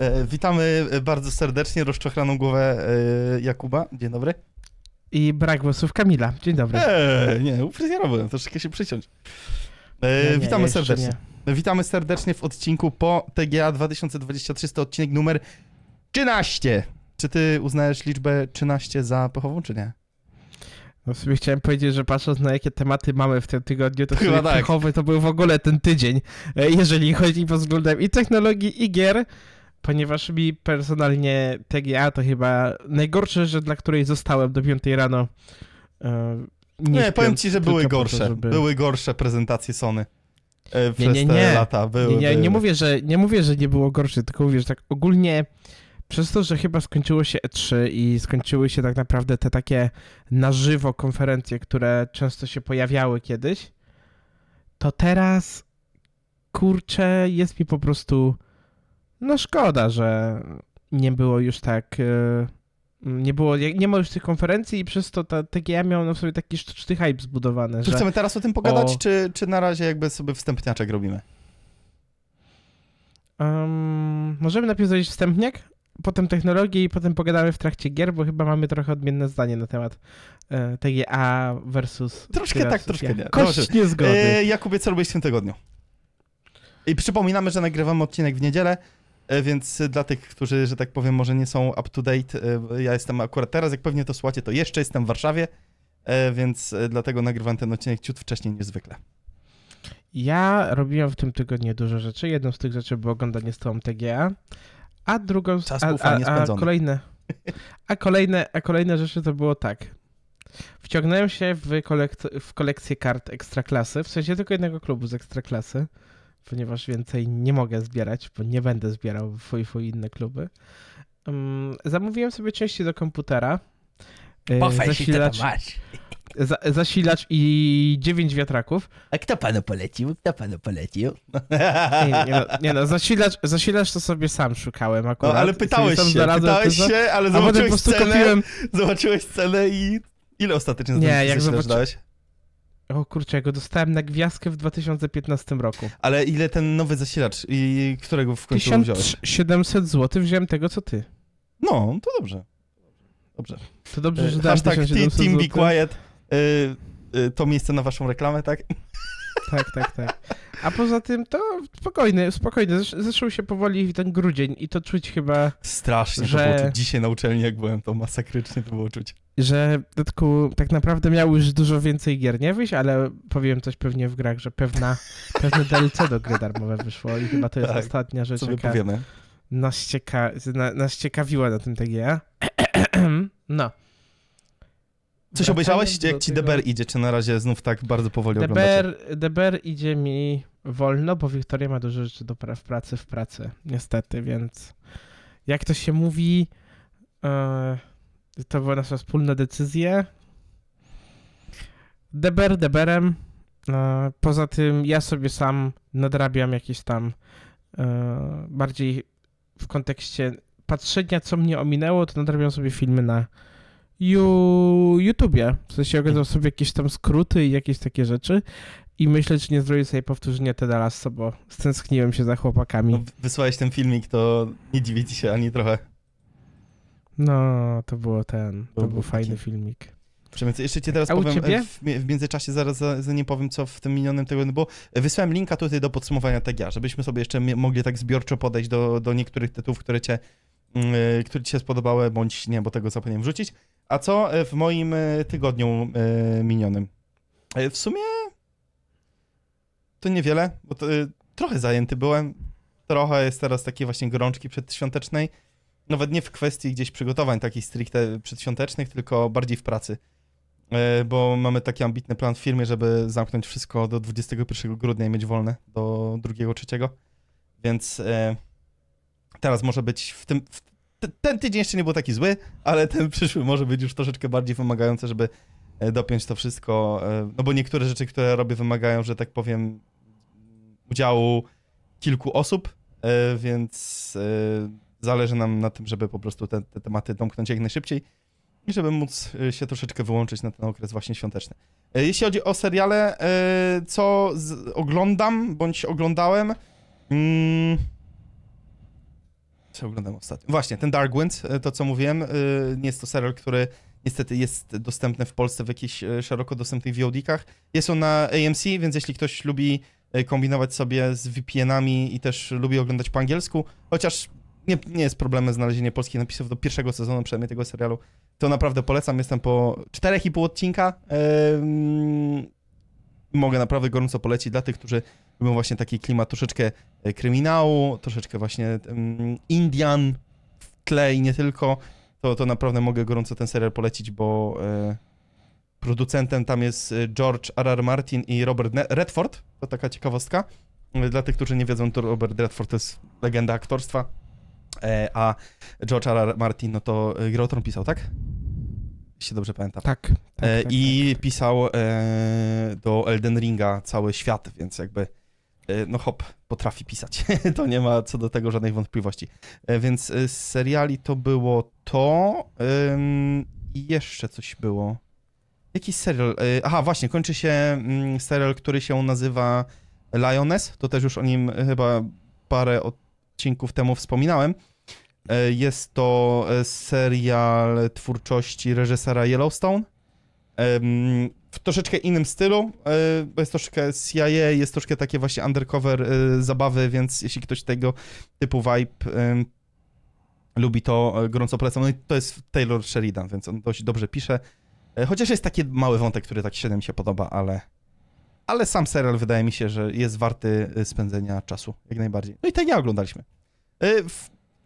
E, witamy bardzo serdecznie rozczochraną głowę e, Jakuba. Dzień dobry. I brak głosów Kamila. Dzień dobry. Eee, nie, u fryzjera byłem, troszeczkę się przyciąć. E, Nie, nie, witamy jeszcze serdecznie. Witamy serdecznie w odcinku po TGA 2023, to odcinek numer 13. Czy ty uznajesz liczbę 13 za pechową, czy nie? No w sumie chciałem powiedzieć, że patrząc na jakie tematy mamy w tym tygodniu, to Chyba tak. pechowy to był w ogóle ten tydzień, e, jeżeli chodzi pod względem i technologii, i gier, ponieważ mi personalnie TGA to chyba najgorsze rzecz, dla której zostałem do 5 rano. e, Nie, śpiąc, powiem ci, że były gorsze. To, żeby... Były gorsze prezentacje Sony. e, Nie, Przez nie, te nie. lata. Były, Nie, nie, były. nie, mówię, że, nie mówię, że nie było gorsze, tylko mówię, że tak ogólnie przez to, że chyba skończyło się E3 i skończyły się tak naprawdę te takie na żywo konferencje, które często się pojawiały kiedyś, to teraz kurczę, jest mi po prostu no szkoda, że nie było już tak e, nie było, nie ma już tych konferencji i przez to ta TGA miał na sobie taki sztuczny hype zbudowany, Czy że chcemy teraz o tym pogadać, O- czy, czy na razie jakby sobie wstępniaczek robimy? Um, możemy najpierw zrobić wstępniak, potem technologię i potem pogadamy w trakcie gier, bo chyba mamy trochę odmienne zdanie na temat e, TGA versus Troszkę tak, troszkę nie. Kość niezgody. E, Jakubie, co robisz w tym tygodniu? I przypominamy, że nagrywamy odcinek w niedzielę, więc dla tych, którzy, że tak powiem, może nie są up to date, e, ja jestem akurat teraz, jak pewnie to słuchacie, to jeszcze jestem w Warszawie, e, więc e, dlatego nagrywam ten odcinek ciut wcześniej niż zwykle. Ja robiłem w tym tygodniu dużo rzeczy. Jedną z tych rzeczy było oglądanie z tobą TGA, a drugą... Czas a, a, a, spędzony. kolejne, a, kolejne, a kolejne rzeczy to było tak. Wciągnąłem się w, kolek- w kolekcję kart Ekstraklasy, w sensie tylko jednego klubu z Ekstraklasy, ponieważ więcej nie mogę zbierać, bo nie będę zbierał w FUIFU i inne kluby. Um, zamówiłem sobie części do komputera. e, zasilacz, za, zasilacz i 9 wiatraków. A kto panu polecił? Kto panu polecił? Nie, nie, no, nie no, zasilacz, zasilacz to sobie sam szukałem No, akurat. ale I sobie pytałeś się, pytałeś się, ale zobaczyłeś prostu cenę, kupiłem... zobaczyłeś cenę i ile ostatecznie Nie, jak zobaczy- dałeś? O kurczę, ja go dostałem na gwiazdkę w 2015 roku. Ale ile ten nowy zasilacz i którego w końcu wziąłeś? 1700 zł wziąłem tego, co ty. No, to dobrze. Dobrze. To dobrze, że dałem Hashtag 1700 Team Be. Quiet. Y, y, to miejsce na waszą reklamę, tak? Tak, tak, tak. A poza tym to spokojny, spokojny. Zaczął się powoli ten grudzień i to czuć chyba, Strasznie Że-. Dzisiaj na uczelni, jak byłem, to masakrycznie to było czuć. że w dodatku tak naprawdę miało już dużo więcej gier nie wyjść, ale powiem coś pewnie w grach, że pewna, pewne DLC do gry darmowe wyszło i chyba to jest Tak, ostatnia rzecz, Co jaka powiemy? nas, cieka na, nas ciekawiła na tym TGA. No. Coś Wracając obejrzałeś? Jak ci DBR idzie, czy na razie znów tak bardzo powoli oglądacie? DBR, DBR idzie mi wolno, bo Wiktoria ma dużo rzeczy do pra- w pracy w pracy, niestety, więc jak to się mówi, e, to była nasza wspólna decyzja. DBR DBR-em, e, poza tym ja sobie sam nadrabiam jakieś tam e, bardziej w kontekście patrzenia, co mnie ominęło, to nadrabiam sobie filmy na YouTubie. W sensie oglądam sobie jakieś tam skróty i jakieś takie rzeczy i myślę, czy nie zrobię sobie powtórzenia Teda Lasso, bo stęskniłem się za chłopakami. No, wysłałeś ten filmik, to nie dziwi ci się ani trochę. No, to było ten, to To był był fajny taki- filmik. Przemysł, jeszcze ci teraz A powiem, e, w, w międzyczasie zaraz za, za nie powiem, co w tym minionym tygodniu było. E, Wysłałem linka tutaj do podsumowania TGA, żebyśmy sobie jeszcze mogli tak zbiorczo podejść do, do niektórych tytułów, które cię, e, które ci się spodobały, bądź nie, bo tego zapomniałem wrzucić. A co e, w moim e, tygodniu e, minionym? W sumie to niewiele, bo to, trochę zajęty byłem. Trochę jest teraz takiej właśnie gorączki przedświątecznej. Nawet nie w kwestii gdzieś przygotowań takich stricte przedświątecznych, tylko bardziej w pracy. Bo mamy taki ambitny plan w firmie, żeby zamknąć wszystko do 21 grudnia i mieć wolne do 2-3. Więc teraz może być w tym. W ten tydzień jeszcze nie był taki zły, ale ten przyszły może być już troszeczkę bardziej wymagający, żeby e, dopiąć to wszystko. e, No bo niektóre rzeczy, które robię, wymagają, że tak powiem, udziału kilku osób, e, więc zależy nam na tym, żeby po prostu te, te tematy domknąć jak najszybciej i żeby móc się troszeczkę wyłączyć na ten okres właśnie świąteczny. Jeśli chodzi o seriale, co oglądam, bądź oglądałem, mm, Co oglądam ostatnio? Właśnie, ten Dark Winds, e, to co mówiłem, e, nie jest to serial, który niestety jest dostępny w Polsce w jakichś e, szeroko dostępnych VOD-kach. Jest on na AMC, więc jeśli ktoś lubi kombinować sobie z VPN-ami i też lubi oglądać po angielsku, chociaż nie, nie jest problemem znalezienie polskich napisów do pierwszego sezonu przynajmniej tego serialu, to naprawdę polecam. Jestem po 4,5 odcinka. Mogę naprawdę gorąco polecić dla tych, którzy lubią właśnie taki klimat troszeczkę kryminału, troszeczkę właśnie em, Indian w tle i nie tylko. To, to naprawdę mogę gorąco ten serial polecić, bo e, producentem tam jest e, George R.R. Martin i Robert Redford. To taka ciekawostka. E, Dla tych, którzy nie wiedzą, to Robert Redford to jest legenda aktorstwa, e, a George R.R. Martin, no to e, Grę o Tron pisał, tak? Jeśli dobrze pamiętam. Tak. tak, E, tak, I pisał e, do Elden Ringa cały świat, więc jakby e, no hop, potrafi pisać. to nie ma co do tego żadnych wątpliwości. E, więc e, z seriali to było to i jeszcze coś było. Jakiś serial? E, aha, właśnie, kończy się mm, serial, który się nazywa Lioness. To też już o nim e, chyba parę odcinków temu wspominałem. E, Jest to e, serial twórczości reżysera Yellowstone. W troszeczkę innym stylu, e, bo jest troszkę CIA, jest troszkę takie właśnie undercover e, zabawy, więc jeśli ktoś tego typu vibe em, lubi, to e, gorąco polecam. No i to jest Taylor Sheridan, więc on dość dobrze pisze. E, Chociaż jest taki mały wątek, który tak średnio mi się podoba, ale, ale sam serial wydaje mi się, że jest warty e, spędzenia czasu, jak najbardziej. No i TGA oglądaliśmy. E,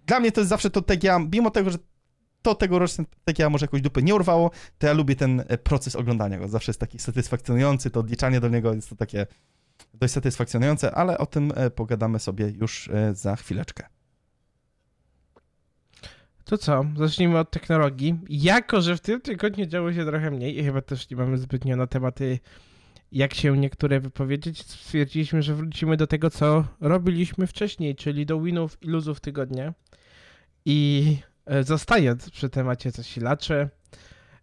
Dla mnie to jest zawsze to TGA, mimo tego, że to tegoroczne TGA może jakoś dupy nie urwało, to ja lubię ten e, proces oglądania go. Zawsze jest taki satysfakcjonujący, to odliczanie do niego jest to takie dość satysfakcjonujące, ale o tym e, pogadamy sobie już e, za chwileczkę. To co? Zacznijmy od technologii. Jako, że w tym tygodniu działo się trochę mniej i chyba też nie mamy zbytnio na tematy, jak się niektóre wypowiedzieć, stwierdziliśmy, że wrócimy do tego, co robiliśmy wcześniej, czyli do winów i luzów tygodnia. I zostając przy temacie zasilaczy,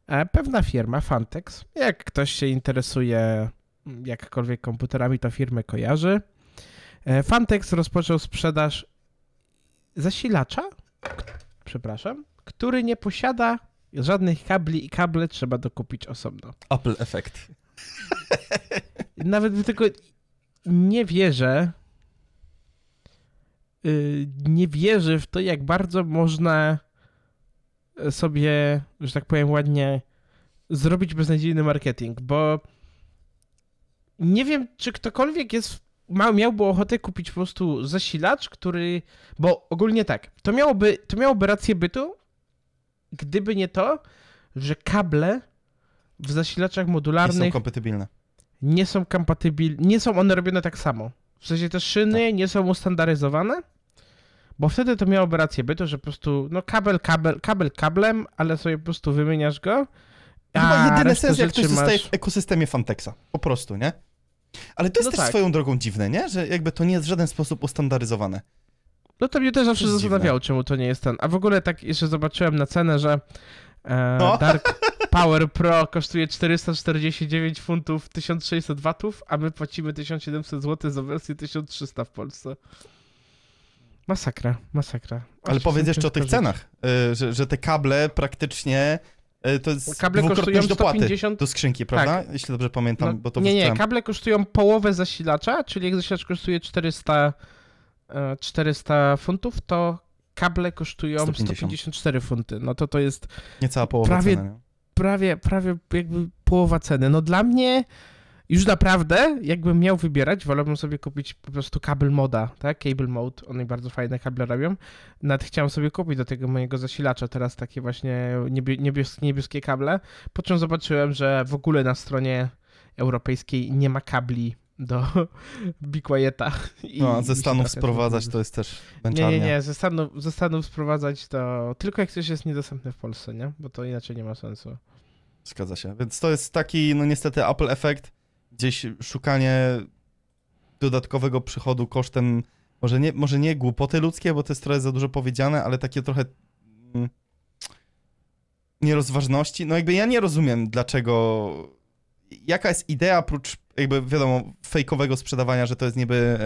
e, pewna firma, Fantex, jak ktoś się interesuje mm, jakkolwiek komputerami, to firmę kojarzy. E, Fantex rozpoczął sprzedaż zasilacza, przepraszam, który nie posiada żadnych kabli i kable trzeba dokupić osobno. Apple Effect. Nawet tego nie wierzę, yy, nie wierzę w to, jak bardzo można sobie, że tak powiem ładnie, zrobić beznadziejny marketing, bo nie wiem, czy ktokolwiek jest, ma, miałby ochotę kupić po prostu zasilacz, który, bo ogólnie tak, to miałoby, to miałoby rację bytu, gdyby nie to, że kable w zasilaczach Nie są modularnych kompatybilne. nie są kompatybilne, nie są one robione tak samo. W sensie te szyny nie są ustandaryzowane, bo wtedy to miałoby rację bytu, że po prostu, no kabel, kabel, kabel kablem, ale sobie po prostu wymieniasz go. To chyba a jedyny sens, jak ktoś zostaje masz- w ekosystemie Fantexa. Po prostu, nie? Ale to jest No też tak. swoją drogą dziwne, nie? Że jakby to nie jest w żaden sposób ustandaryzowane. No to mnie też zawsze zastanawiało, czemu to nie jest ten. A w ogóle tak jeszcze zobaczyłem na cenę, że e, No. Dark Power Pro kosztuje 449 funtów 1600 watów, a my płacimy 1700 zł za wersję 1300 w Polsce. Masakra, masakra. Ale powiedz jeszcze o tych cenach, y, że, że te kable praktycznie y, to jest Kable kosztują dopłaty 150 do skrzynki, prawda? Jeśli dobrze pamiętam, No, bo to nie, nie, wrzucałem. kable kosztują połowę zasilacza, czyli jak zasilacz kosztuje 400, e, 400 funtów, to kable kosztują 150. 154 funty. No to to jest Niecała połowa prawie- ceny, nie? prawie, prawie jakby połowa ceny. No dla mnie już naprawdę, jakbym miał wybierać, wolałbym sobie kupić po prostu kabel moda, tak? Cable mode, one bardzo fajne kable robią. Nawet chciałem sobie kupić do tego mojego zasilacza teraz takie właśnie niebie, niebieskie kable, po czym zobaczyłem, że w ogóle na stronie europejskiej nie ma kabli do Be Quieta. I No, a ze Stanów sprowadzać to jest też nie, męczarnia. nie, nie, ze Stanów, ze Stanów sprowadzać to tylko jak coś jest niedostępne w Polsce, nie? Bo to inaczej nie ma sensu. Zgadza się. Więc to jest taki, no niestety, Apple efekt. Gdzieś szukanie dodatkowego przychodu kosztem, może nie, może nie głupoty ludzkie, bo to jest trochę za dużo powiedziane, ale takie trochę mm, nierozważności. No jakby ja nie rozumiem, dlaczego jaka jest idea, oprócz jakby wiadomo, fejkowego sprzedawania, że to jest niby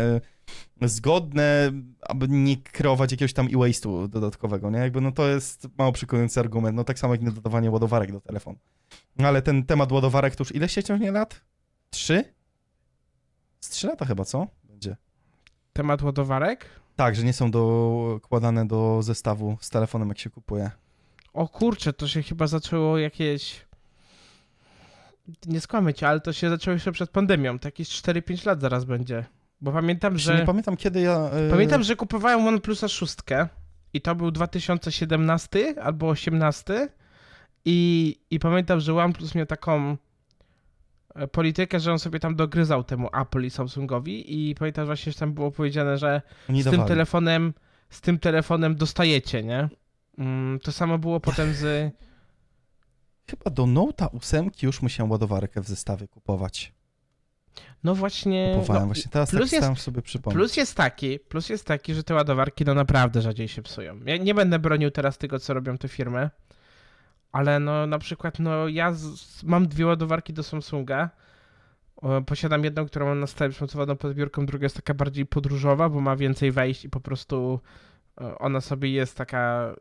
e, zgodne, aby nie kreować jakiegoś tam e-waste'u dodatkowego, nie? Jakby no to jest mało przekonujący argument, no tak samo jak nie dodawanie ładowarek do telefonu. No ale ten temat ładowarek to już ile się ciągnie lat? Trzy? Z trzy lata chyba, co? Będzie. Temat ładowarek? Tak, że nie są dokładane do zestawu z telefonem, jak się kupuje. O kurczę, to się chyba zaczęło jakieś... Nie skłamię cię, ale to się zaczęło jeszcze przed pandemią. To jakieś 4-5 lat zaraz będzie. Bo pamiętam, Że... Nie pamiętam kiedy ja... e, Pamiętam, że kupowałem OnePlusa 6 i to był 2017 albo 18 i, i pamiętam, że OnePlus miał taką politykę, że on sobie tam dogryzał temu Apple i Samsungowi i pamiętam właśnie, że tam było powiedziane, że oni z tym dawali. telefonem z tym telefonem dostajecie, nie? Mm, to samo było potem z... Chyba do Note'a 8 już musiałem ładowarkę w zestawie kupować. No właśnie... Kupowałem no, właśnie, teraz plus tak jest- sobie przypomnieć. Plus jest taki, plus jest taki, że te ładowarki no naprawdę rzadziej się psują. Ja nie będę bronił teraz tego, co robią te firmy, ale no na przykład no ja z, mam dwie ładowarki do Samsunga. Posiadam jedną, którą mam na stałe przymocowaną pod biurką, druga jest taka bardziej podróżowa, bo ma więcej wejść i po prostu e, ona sobie jest taka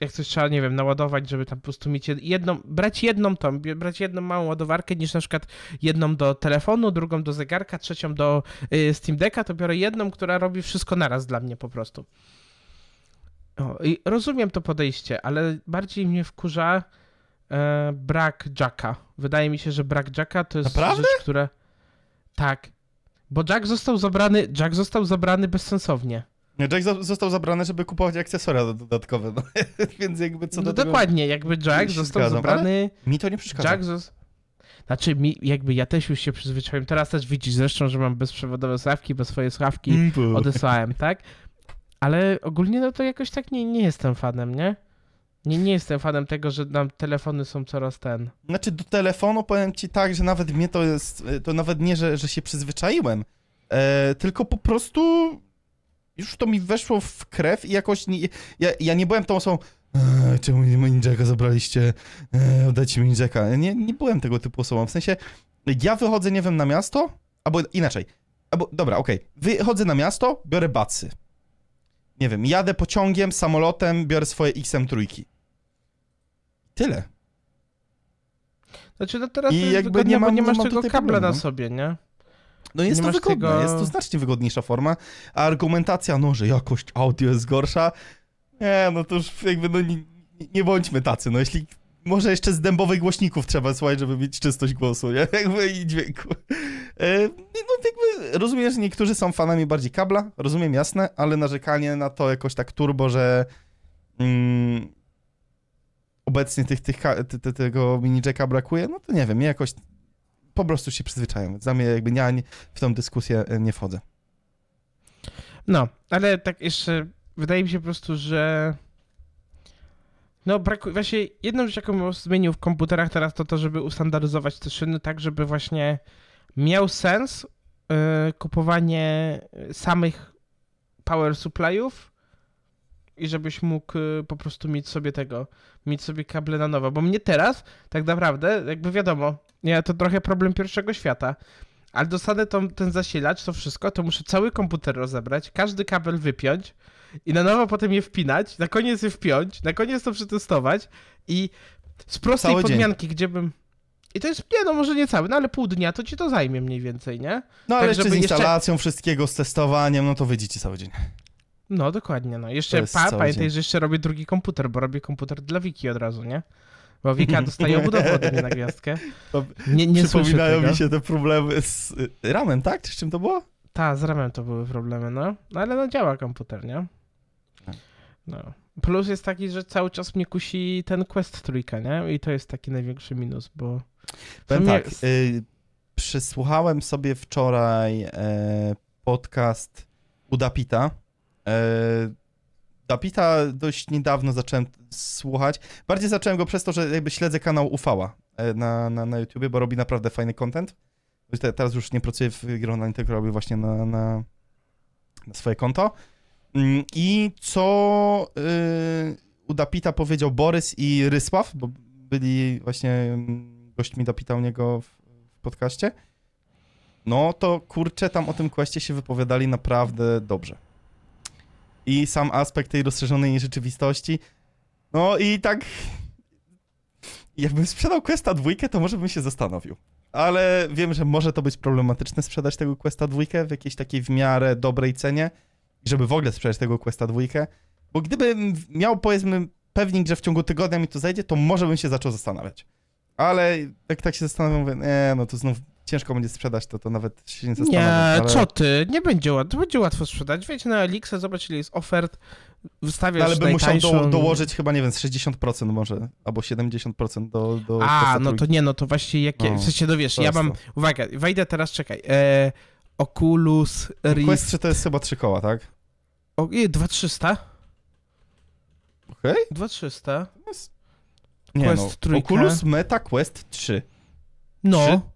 jak coś trzeba, nie wiem, naładować, żeby tam po prostu mieć jed- jedną, brać jedną tą, brać jedną małą ładowarkę, niż na przykład jedną do telefonu, drugą do zegarka, trzecią do y, Steam Decka, to biorę jedną, która robi wszystko naraz dla mnie po prostu. Rozumiem to podejście, ale bardziej mnie wkurza e, brak jacka. Wydaje mi się, że brak jacka to jest Naprawdę? rzecz, która... Tak. Bo jack został zabrany, jack został zabrany bezsensownie. Nie, Jack zo- został zabrany, żeby kupować akcesoria do- dodatkowe, no. więc jakby co no do tego... dokładnie, jakby Jack został zgadzam, zabrany... Mi to nie przeszkadza. Jack zos... Znaczy, mi, jakby ja też już się przyzwyczaiłem. Teraz też widzisz zresztą, że mam bezprzewodowe słuchawki, bo swoje słuchawki Mm, bo- odesłałem, tak? Ale ogólnie no to jakoś tak nie, nie jestem fanem, nie? Nie, nie jestem fanem tego, że nam telefony są coraz ten. Znaczy do telefonu powiem ci tak, że nawet mnie to jest, to nawet nie, że, że się przyzwyczaiłem, e, tylko po prostu już to mi weszło w krew i jakoś nie, ja, ja nie byłem tą osobą, e, czemu mi Ninjaka zabraliście, e, oddajcie mi Ninjaka. Nie, nie byłem tego typu osobą, w sensie ja wychodzę, nie wiem, na miasto, albo inaczej, albo, dobra, okej, wychodzę na miasto, biorę bacy. Nie wiem, jadę pociągiem, samolotem, biorę swoje XM trójki. Tyle. Znaczy no teraz I jakby nie mam- nie nie masz mam tego kabla problemu, na no. sobie, nie? No jest Nie to wygodne, tego- jest to znacznie wygodniejsza forma, a argumentacja, no, że jakość audio jest gorsza, nie, no to już jakby, no nie, nie bądźmy tacy, no jeśli, może jeszcze z dębowych głośników trzeba słuchać, żeby mieć czystość głosu, nie, jakby i dźwięku. E, no jakby rozumiem, że niektórzy są fanami bardziej kabla, rozumiem, jasne, ale narzekanie na to jakoś tak turbo, że mm, obecnie tych, tych, te, te, tego mini jacka brakuje, no to nie wiem, ja jakoś po prostu się przyzwyczaiłem. Za mnie jakby ja nie, w tą dyskusję e, nie wchodzę. No, ale tak jeszcze wydaje mi się po prostu, że no brakuje, właśnie jedną rzecz, jaką zmienił w komputerach teraz, to to, żeby ustandaryzować te szyny tak, żeby właśnie miał sens yy, kupowanie samych power supply'ów i żebyś mógł yy, po prostu mieć sobie tego, mieć sobie kable na nowo, bo mnie teraz tak naprawdę, jakby wiadomo, ja to trochę problem pierwszego świata, ale dostanę tą, ten zasilacz, to wszystko, to muszę cały komputer rozebrać, każdy kabel wypiąć i na nowo potem je wpinać, na koniec je wpiąć, na koniec to przetestować i z prostej Cały dzień. podmianki, gdzie bym... I to jest, nie no, może nie cały, no ale pół dnia to ci to zajmie mniej więcej, nie? No ale Tak, jeszcze z żeby jeszcze- instalacją wszystkiego, z testowaniem, no to wyjdziecie cały dzień. No, dokładnie, no. Jeszcze, pa, pamiętaj, dzień. że jeszcze robię drugi komputer, bo robię komputer dla Wiki od razu, nie? Bo Wika dostaje obudowę ode mnie na gwiazdkę. Nie, nie Przypominają mi się te problemy z y, ramem, tak? Czy z czym to było? Ta, z ramem to były problemy, no. No ale no działa komputer, nie? Tak. No. Plus jest taki, że cały czas mnie kusi ten Quest trójka, nie? I to jest taki największy minus, bo... Powiem tak, s- y, przesłuchałem sobie wczoraj e, podcast u Dapita. E, Dapita dość niedawno zacząłem słuchać. Bardziej zacząłem go przez to, że jakby śledzę kanał Ufała e, na, na, na YouTubie, bo robi naprawdę fajny content. Te, teraz już nie pracuję w grze online, tylko robię właśnie na, na, na swoje konto. Mm, I co y, u Dapita powiedział Borys i Rysław, bo byli właśnie gośćmi Dapita u niego w, podcaście, no to kurczę, tam o tym questie się wypowiadali naprawdę dobrze. I sam aspekt tej rozszerzonej rzeczywistości, no i tak jakbym sprzedał Questa dwójkę, to może bym się zastanowił. Ale wiem, że może to być problematyczne sprzedać tego Questa dwójkę w jakiejś takiej w miarę dobrej cenie, żeby w ogóle sprzedać tego Questa dwójkę, bo gdybym miał powiedzmy pewnik, że w ciągu tygodnia mi to zejdzie, to może bym się zaczął zastanawiać. Ale jak tak się zastanawiam, mówię, nie, no to znów ciężko będzie sprzedać, to, to nawet się nie zastanawiam. Nie, ale... co ty, nie będzie łatwo, będzie łatwo sprzedać. Wejdź na Elixa, zobacz ile jest ofert, wystawiasz No, ale bym musiał do, najtańszą- dołożyć chyba, nie wiem, z 60% może, albo 70% do, do A, Questa no to nie, no to właściwie jakie, No, w sensie, no wiesz, ja mam, to. uwaga, wejdę teraz, czekaj, e, Oculus Rift, Quest 3 to jest chyba trzy koła, tak? o, nie, 2300? Okej. 2300, Nie Quest no, trójka. Oculus Meta Quest 3. no,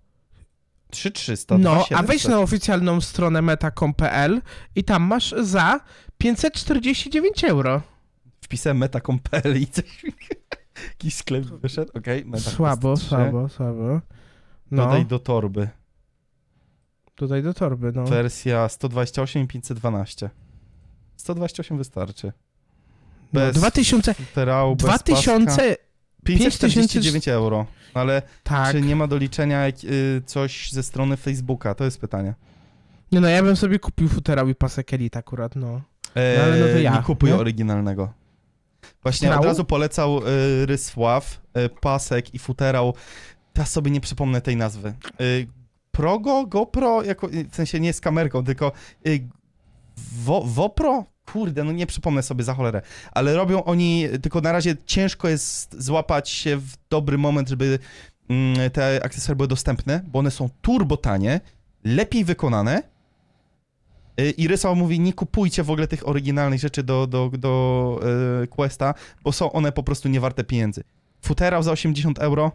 3300, no, a 2700. wejdź na oficjalną stronę meta.com.pl i tam masz za 549 euro. Wpisałem meta.com.pl i coś. Jakiś sklep wyszedł, okej. Meta Słabo, 3. słabo, słabo. No, Dodaj do torby. tutaj do torby, no. Wersja 128 i 512. 128 wystarczy. no Bez 2000, Terał, bez 2000, paska. 549 euro. Ale tak. czy nie ma do liczenia y, coś ze strony Facebooka? To jest pytanie. Nie no, ja bym sobie kupił futerał i pasek Elite akurat, no. E, No, ale no to ja, Nie kupuj nie? oryginalnego. Właśnie Futerału? od razu polecał y, Rysław, y, Pasek i Futerał. Ja sobie nie przypomnę tej nazwy. Y, Progo, GoPro, jako, w sensie nie z kamerką, tylko y, wo, Wopro? Kurde, no nie przypomnę sobie za cholerę. Ale robią oni, tylko na razie ciężko jest złapać się w dobry moment, żeby mm, te akcesoria były dostępne, bo one są turbo tanie, lepiej wykonane. Y, I Rysał mówi, nie kupujcie w ogóle tych oryginalnych rzeczy do, do, do y, Questa, bo są one po prostu niewarte pieniędzy. Futerał za 80 euro?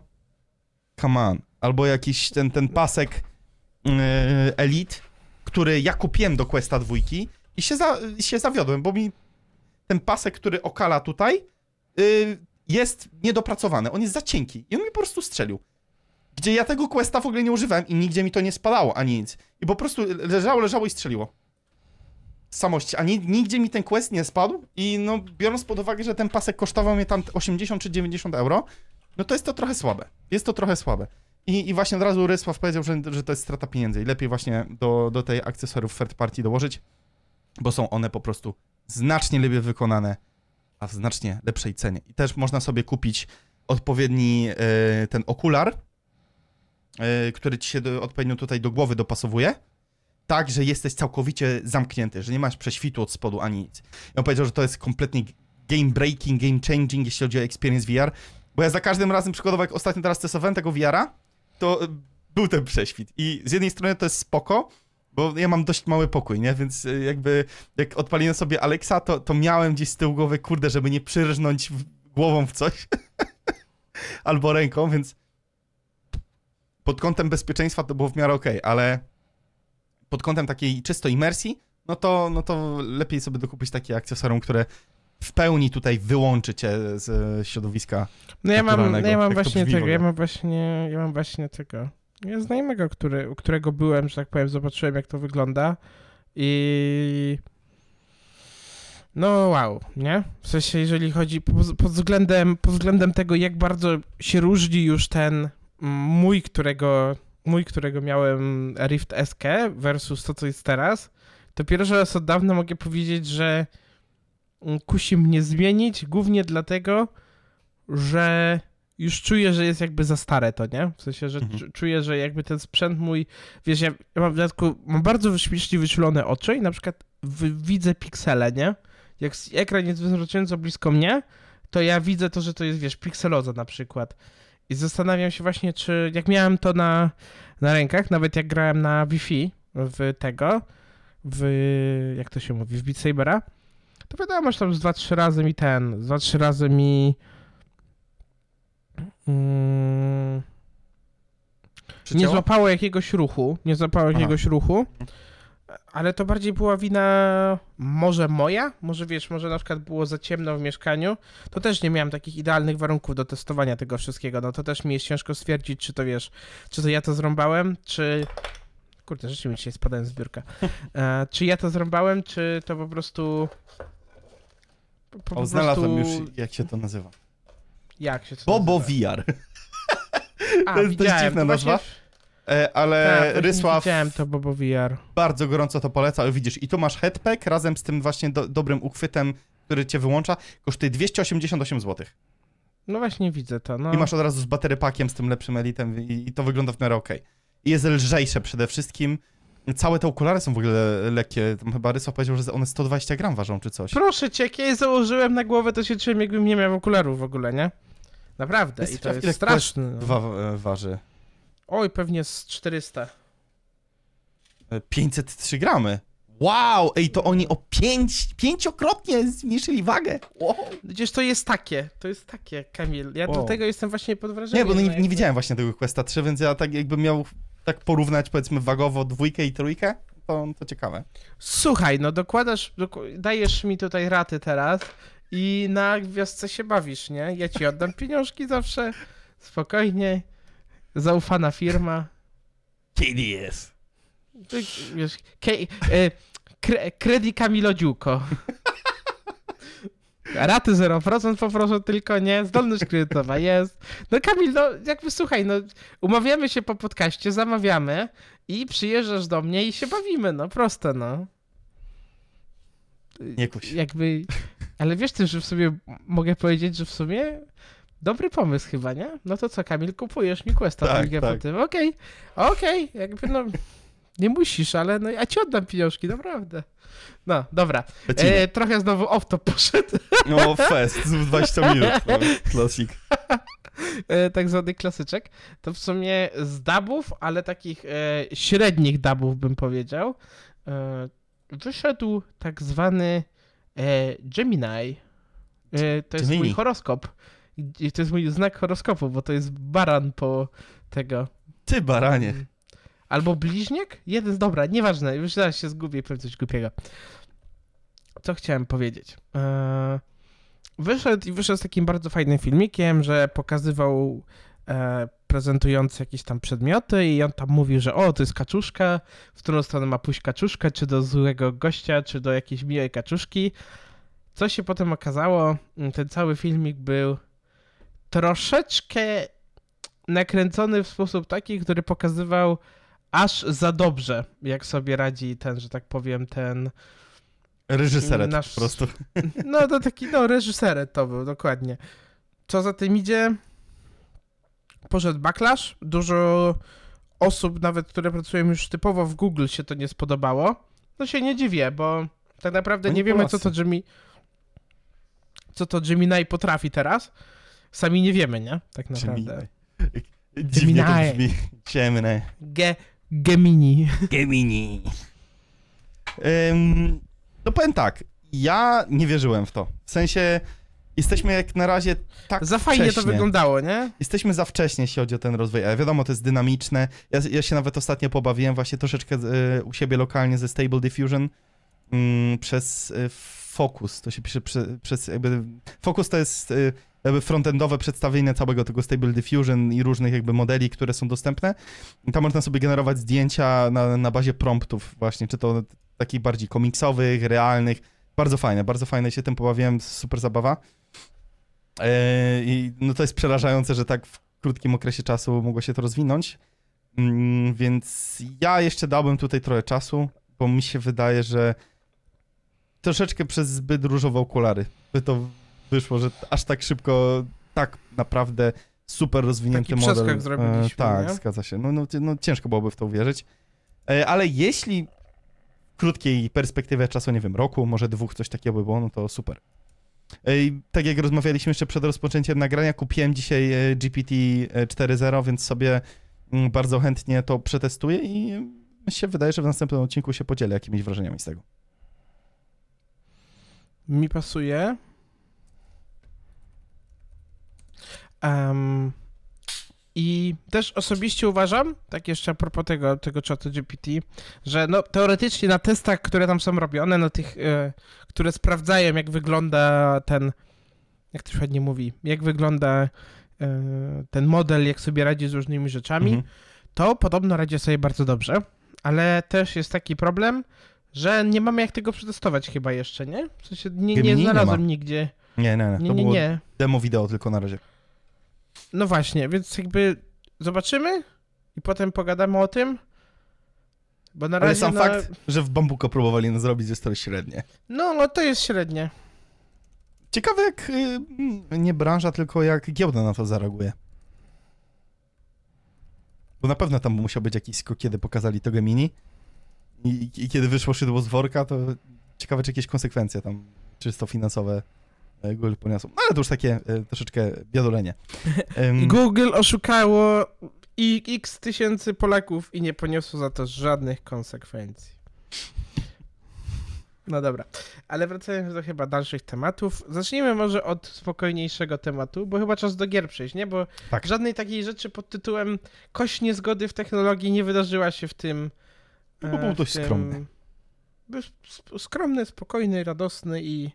Come on. Albo jakiś ten, ten pasek y, Elite, który ja kupiłem do Questa dwójki i się, za, się zawiodłem, bo mi ten pasek, który okala tutaj, y, jest niedopracowany. On jest za cienki i on mi po prostu strzelił. Gdzie ja tego Questa w ogóle nie używałem i nigdzie mi to nie spadało ani nic. I po prostu leżało, leżało i strzeliło. Z samości. A ni- nigdzie mi ten Quest nie spadł i no biorąc pod uwagę, że ten pasek kosztował mnie tam 80 czy 90 euro, no to jest to trochę słabe. Jest to trochę słabe. I, i właśnie od razu Rysław powiedział, że, że to jest strata pieniędzy i lepiej właśnie do, do tej akcesoriów third party dołożyć, bo są one po prostu znacznie lepiej wykonane, a w znacznie lepszej cenie. I też można sobie kupić odpowiedni e, ten okular, e, który ci się odpowiednio tutaj do głowy dopasowuje, tak, że jesteś całkowicie zamknięty, że nie masz prześwitu od spodu ani nic. On powiedział, że to jest kompletnie game breaking, game changing, jeśli chodzi o experience VR, bo ja za każdym razem, przykładowo jak ostatnio teraz testowałem tego VR-a, to y, był ten prześwit. I z jednej strony to jest spoko, bo ja mam dość mały pokój, nie? Więc y, jakby jak odpaliłem sobie Alexa, to, to miałem gdzieś z tyłu głowy, kurde, żeby nie przyrżnąć w, głową w coś. Albo ręką, więc pod kątem bezpieczeństwa to było w miarę okej, ale pod kątem takiej czysto imersji, no to, no to lepiej sobie dokupić takie akcesorium, które w pełni tutaj wyłączy cię z e, środowiska. No ja mam, no ja mam właśnie tego, ja mam właśnie, ja mam właśnie tego. Ja znajomego, który, u którego byłem, że tak powiem, zobaczyłem jak to wygląda i no wow, nie? W sensie, jeżeli chodzi pod, względem, pod względem tego, jak bardzo się różni już ten mój, którego, mój, którego miałem Rift SK versus to, co jest teraz, to pierwszy raz od dawna mogę powiedzieć, że kusi mnie zmienić, głównie dlatego, że już czuję, że jest jakby za stare to, nie? W sensie, że Mhm. czu- czuję, że jakby ten sprzęt mój, wiesz, ja, ja mam w dodatku, mam bardzo śmiesznie wyczulone oczy i na przykład widzę piksele, nie? Jak ekran jest wystarczająco blisko mnie, to ja widzę to, że to jest, wiesz, pikseloza na przykład. I zastanawiam się właśnie, czy jak miałem to na, na rękach, nawet jak grałem na Wi-Fi w tego, w, jak to się mówi, w Beat Sabera, to wiadomo, że tam z 2-3 razy mi ten, z 2-3 razy mi mm, nie złapało jakiegoś ruchu, nie złapało jakiegoś ruchu Ale to bardziej była wina może moja? Może wiesz, może na przykład było za ciemno w mieszkaniu. To też nie miałem takich idealnych warunków do testowania tego wszystkiego. No to też mi jest ciężko stwierdzić, czy to wiesz, czy to ja to zrąbałem, czy... Kurde, rzeczywiście spadałem z biurka. E, czy ja to zrąbałem, czy to po prostu... Po, po O, znalazłem prostu... już, jak się to nazywa. Jak się to Bobo nazywa? VR. A, to jest dość dziwna właśnie- nazwa. E, ale Tak, Rysław Widziałem to Bobo VR. bardzo gorąco to poleca, ale widzisz, i tu masz headpack razem z tym właśnie do, dobrym uchwytem, który cię wyłącza, kosztuje 288 zł. No właśnie widzę to, no. I masz od razu z baterypakiem, z tym lepszym elitem i, i to wygląda w miarę okej. I jest lżejsze przede wszystkim. Całe te okulary są w ogóle lekkie. Tam chyba Rysław powiedział, że one 120 gram ważą czy coś. Proszę cię, jak ja je założyłem na głowę, to się czułem, jakbym nie miał okularów w ogóle, nie? Naprawdę, Jest i to jest straszne. no. Dwa e, waży. Oj, pewnie z 400. E, 503 gramy. Wow! Ej, to oni o 5, pięciokrotnie zmniejszyli wagę. Wow. Gdzież to jest takie, to jest takie, Kamil. Ja do Wow. tego jestem właśnie pod wrażeniem. Nie, bo no nie, jak- nie widziałem właśnie tego Questa 3, więc ja tak jakbym miał tak porównać powiedzmy wagowo dwójkę i trójkę, to, to ciekawe. Słuchaj, no dokładasz, dajesz mi tutaj raty teraz i na gwiazdce się bawisz, nie? Ja ci oddam pieniążki zawsze, spokojnie, zaufana firma. KDS. Ty, Wiesz, ke, e, kre, kredi Kamilodziuko. Raty 0% poproszę tylko, nie? Zdolność kredytowa jest. No Kamil, no jakby słuchaj, no umawiamy się po podcaście, zamawiamy i przyjeżdżasz do mnie i się bawimy, no proste, no. Nie kuś. Jakby, ale wiesz ty, że w sumie mogę powiedzieć, że w sumie dobry pomysł chyba, nie? No to co, Kamil, kupujesz mi Questa Tak, trójkę po tak. tym. Okej, okej, jakby no, nie musisz, ale no ja ci oddam pieniążki, naprawdę. No, dobra. E, trochę znowu off to poszedł, No, fest, z 20 minut. No, klasik. e, tak zwany klasyczek. To w sumie z dubów, ale takich e, średnich dubów bym powiedział, e, wyszedł tak zwany Gemini. E, to jest Gemini. mój horoskop. To jest mój znak horoskopu, bo to jest baran po tego. Ty baranie. Albo bliźniak? Jeden, dobra, nieważne, już zaraz się zgubię, powiem coś głupiego. Co chciałem powiedzieć? Eee, wyszedł i wyszedł z takim bardzo fajnym filmikiem, że pokazywał e, prezentujący jakieś tam przedmioty i on tam mówił, że o, to jest kaczuszka, w którą stronę ma pójść kaczuszka, czy do złego gościa, czy do jakiejś miłej kaczuszki. Co się potem okazało, ten cały filmik był troszeczkę nakręcony w sposób taki, który pokazywał aż za dobrze, jak sobie radzi ten, że tak powiem, ten. Reżyseret Nasz- po prostu. No to taki, no, reżyseret to był, dokładnie. Co za tym idzie? Poszedł backlash. Dużo osób, nawet które pracują już typowo w Google, się to nie spodobało. No się nie dziwię, bo tak naprawdę Oni nie wiemy, co to Jimmy. Co to Gemini potrafi teraz. Sami nie wiemy, nie? Tak naprawdę. Dziwnie to Gemini. brzmi. Ciemne. Ge Gemini. Gemini. Ym, no powiem tak, ja nie wierzyłem w to. W sensie, jesteśmy jak na razie tak Za fajnie to wcześnie. wyglądało, nie? Jesteśmy za wcześnie, jeśli chodzi o ten rozwój. Ale wiadomo, to jest dynamiczne. Ja, ja się nawet ostatnio pobawiłem właśnie troszeczkę y, u siebie lokalnie ze Stable Diffusion mm, przez y, Focus. To się pisze prze, przez jakby... Focus to jest y, jakby frontendowe przedstawienie całego tego Stable Diffusion i różnych jakby modeli, które są dostępne. I tam można sobie generować zdjęcia na, na bazie promptów właśnie, czy to takich bardziej komiksowych, realnych. Bardzo fajne, bardzo fajne się tym pobawiłem, super zabawa. E, I no to jest przerażające, że tak w krótkim okresie czasu mogło się to rozwinąć. Mm, Więc ja jeszcze dałbym tutaj trochę czasu, bo mi się wydaje, że troszeczkę przez zbyt różowe okulary by to wyszło, że aż tak szybko, tak naprawdę super rozwinięty Taki model. zrobiliśmy, tak, nie? zgadza się. No, no, no ciężko byłoby w to uwierzyć. E, Ale jeśli w krótkiej perspektywie czasu, nie wiem, roku, może dwóch, coś takiego by było, no to super. Ej, Tak jak rozmawialiśmy jeszcze przed rozpoczęciem nagrania, kupiłem dzisiaj e, GPT 4.0, więc sobie mm, bardzo chętnie to przetestuję i się wydaje, że w następnym odcinku się podzielę jakimiś wrażeniami z tego. Mi pasuje. Em, I też osobiście uważam, tak jeszcze a propos tego, tego czatu GPT, że no teoretycznie na testach, które tam są robione, na tych, e, które sprawdzają jak wygląda ten, jak to się ładnie mówi, jak wygląda e, ten model, jak sobie radzi z różnymi rzeczami, Mhm. to podobno radzi sobie bardzo dobrze, ale też jest taki problem, że nie mamy jak tego przetestować chyba jeszcze, nie? W sensie nie, nie nie znalazłem ma. nigdzie. Nie, nie, nie. Nie, To nie, było nie. demo wideo tylko na razie. No właśnie, więc jakby zobaczymy i potem pogadamy o tym. Bo na Ale razie sam na... fakt, że w Bambuko próbowali zrobić, jest to średnie. No, no to jest średnie. Ciekawe jak, y, nie branża, tylko jak giełda na to zareaguje. Bo na pewno tam musiał być jakiś skok, kiedy pokazali to Gemini i, i kiedy wyszło szydło z worka, to ciekawe, czy jakieś konsekwencje tam czysto finansowe Google poniosą. No ale to już takie e, troszeczkę biadolenie. Google oszukało i x tysięcy Polaków i nie poniosło za to żadnych konsekwencji. No dobra, ale wracając do chyba dalszych tematów, zacznijmy może od spokojniejszego tematu, bo chyba czas do gier przejść, nie? Bo Tak. żadnej takiej rzeczy pod tytułem kość niezgody w technologii nie wydarzyła się w tym... No bo e, był dość tym- skromny. Był skromny, spokojny, radosny i,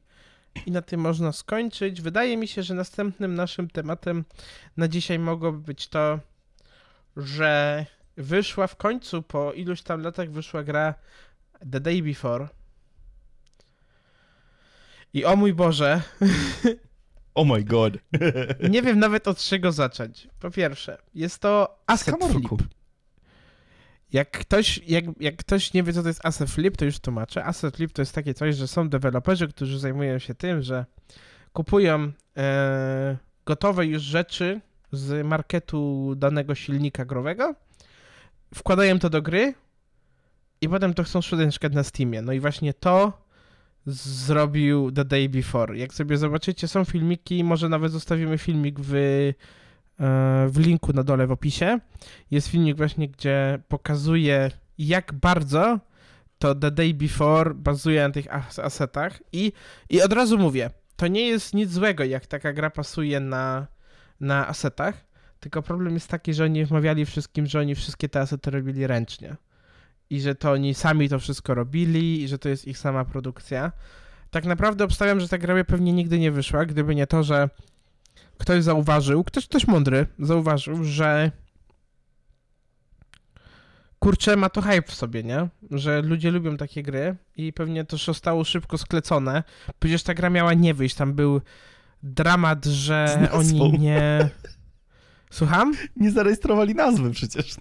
i na tym można skończyć. Wydaje mi się, że następnym naszym tematem na dzisiaj mogłoby być to, że wyszła w końcu, po iluś tam latach wyszła gra The Day Before. I o mój Boże, Oh my god. nie wiem nawet od czego zacząć. Po pierwsze, jest to asset flip. Jak ktoś, jak, jak ktoś nie wie, co to jest asset flip, to już tłumaczę. Asset flip to jest takie coś, że są deweloperzy, którzy zajmują się tym, że kupują e, gotowe już rzeczy z marketu danego silnika growego, wkładają to do gry i potem to chcą sprzedać na przykład na Steamie. No i właśnie to zrobił The Day Before. Jak sobie zobaczycie, są filmiki, może nawet zostawimy filmik w, w linku na dole w opisie. Jest filmik właśnie, gdzie pokazuje jak bardzo to The Day Before bazuje na tych as- asetach i, i od razu mówię, to nie jest nic złego, jak taka gra pasuje na, na asetach, tylko problem jest taki, że oni wmawiali wszystkim, że oni wszystkie te asety robili ręcznie i że to oni sami to wszystko robili i że to jest ich sama produkcja. Tak naprawdę obstawiam, że ta gra pewnie nigdy nie wyszła, gdyby nie to, że ktoś zauważył, ktoś, ktoś mądry zauważył, że kurczę, ma to hype w sobie, nie? Że ludzie lubią takie gry i pewnie to zostało szybko sklecone. Przecież ta gra miała nie wyjść, tam był dramat, że oni nie... Słucham? Nie zarejestrowali nazwy przecież.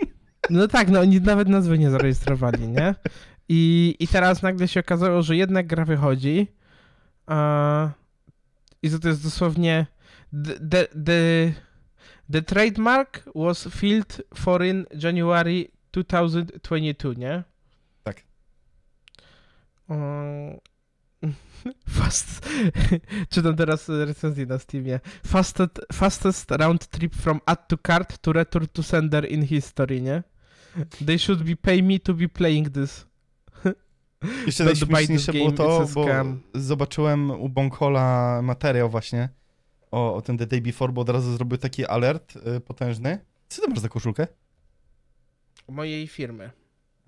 No tak, no oni nawet nazwy nie zarejestrowali, nie? I, i teraz nagle się okazało, że jednak gra wychodzi. A, I to jest dosłownie. The, the, the, the trademark was filled for in January 2022, nie? Tak. Um, Fast. Czytam teraz recenzję na Steamie. Fastest, fastest round trip from add to cart to return to sender in history, nie? They should be pay me to be playing this. Jeszcze najśmieszniejsze było to, bo zobaczyłem u Bonghola materiał właśnie o, o tym The Day Before, bo od razu zrobił taki alert y, potężny. Co ty masz za koszulkę? Mojej firmy.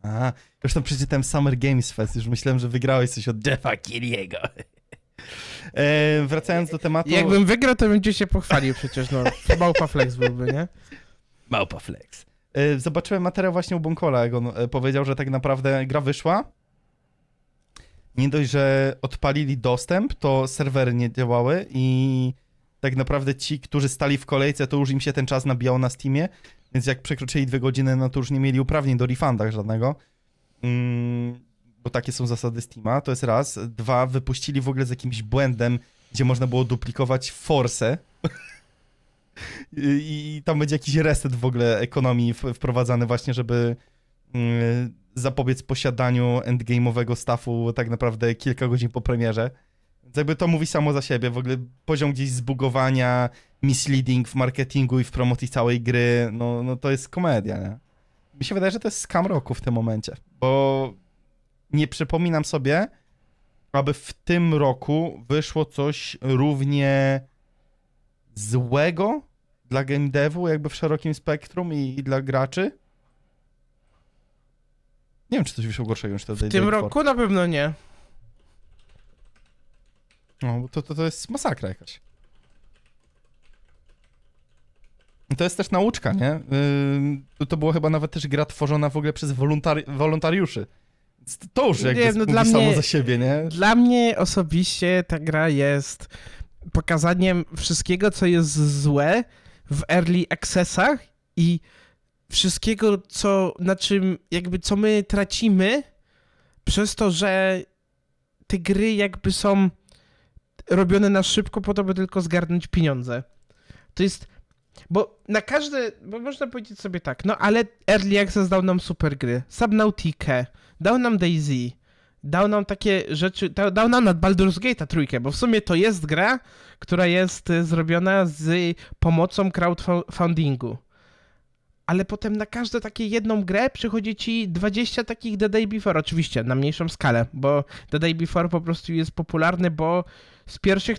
A, już tam przeczytałem Summer Games Fest, już myślałem, że wygrałeś coś od Jeffa Kiriego. E, wracając do tematu... Jakbym wygrał, to bym gdzieś się pochwalił przecież, no. Małpa flex byłby, nie? Małpa Flex. E, Zobaczyłem materiał właśnie u Bonkola, jak on e, powiedział, że tak naprawdę gra wyszła. Nie dość, że odpalili dostęp, to serwery nie działały i tak naprawdę ci, którzy stali w kolejce, to już im się ten czas nabijał na Steamie, więc jak przekroczyli dwie godziny, no to już nie mieli uprawnień do refunda żadnego. Mm, bo takie są zasady Steama, to jest raz. Dwa, wypuścili w ogóle z jakimś błędem, gdzie można było duplikować force. I, I tam będzie jakiś reset w ogóle ekonomii wprowadzany właśnie, żeby mm, zapobiec posiadaniu endgame'owego staffu tak naprawdę kilka godzin po premierze. Więc jakby to mówi samo za siebie. W ogóle poziom gdzieś zbugowania, misleading w marketingu i w promocji całej gry, no, no to jest komedia, nie? Mi się wydaje, że to jest scam roku w tym momencie, bo nie przypominam sobie, aby w tym roku wyszło coś równie złego Dla game devu, jakby w szerokim spektrum i, i dla graczy? Nie wiem, czy coś wyszło gorszego niż to W tym roku na pewno nie. No, bo to, to, to jest masakra jakaś. To jest też nauczka, nie? Yy, to było chyba nawet też gra tworzona w ogóle przez wolontari wolontariuszy. To już jakby Nie, no dla samo mnie- za siebie, nie? Dla mnie osobiście ta gra jest pokazaniem wszystkiego, co jest złe w early accessach i wszystkiego, co, na czym jakby co my tracimy przez to, że te gry jakby są robione na szybko po to, by tylko zgarnąć pieniądze. To jest, bo na każde, bo można powiedzieć sobie tak, no ale Early Access dał nam super gry, Subnautica, dał nam Daisy, dał nam takie rzeczy, dał, dał nam nad Baldur's Gate'a trójkę, bo w sumie to jest gra, która jest y, zrobiona z pomocą crowdfundingu. Ale potem na każdą takie jedną grę przychodzi ci 20 takich The Day Before, oczywiście na mniejszą skalę, bo The Day Before po prostu jest popularny, bo z pierwszych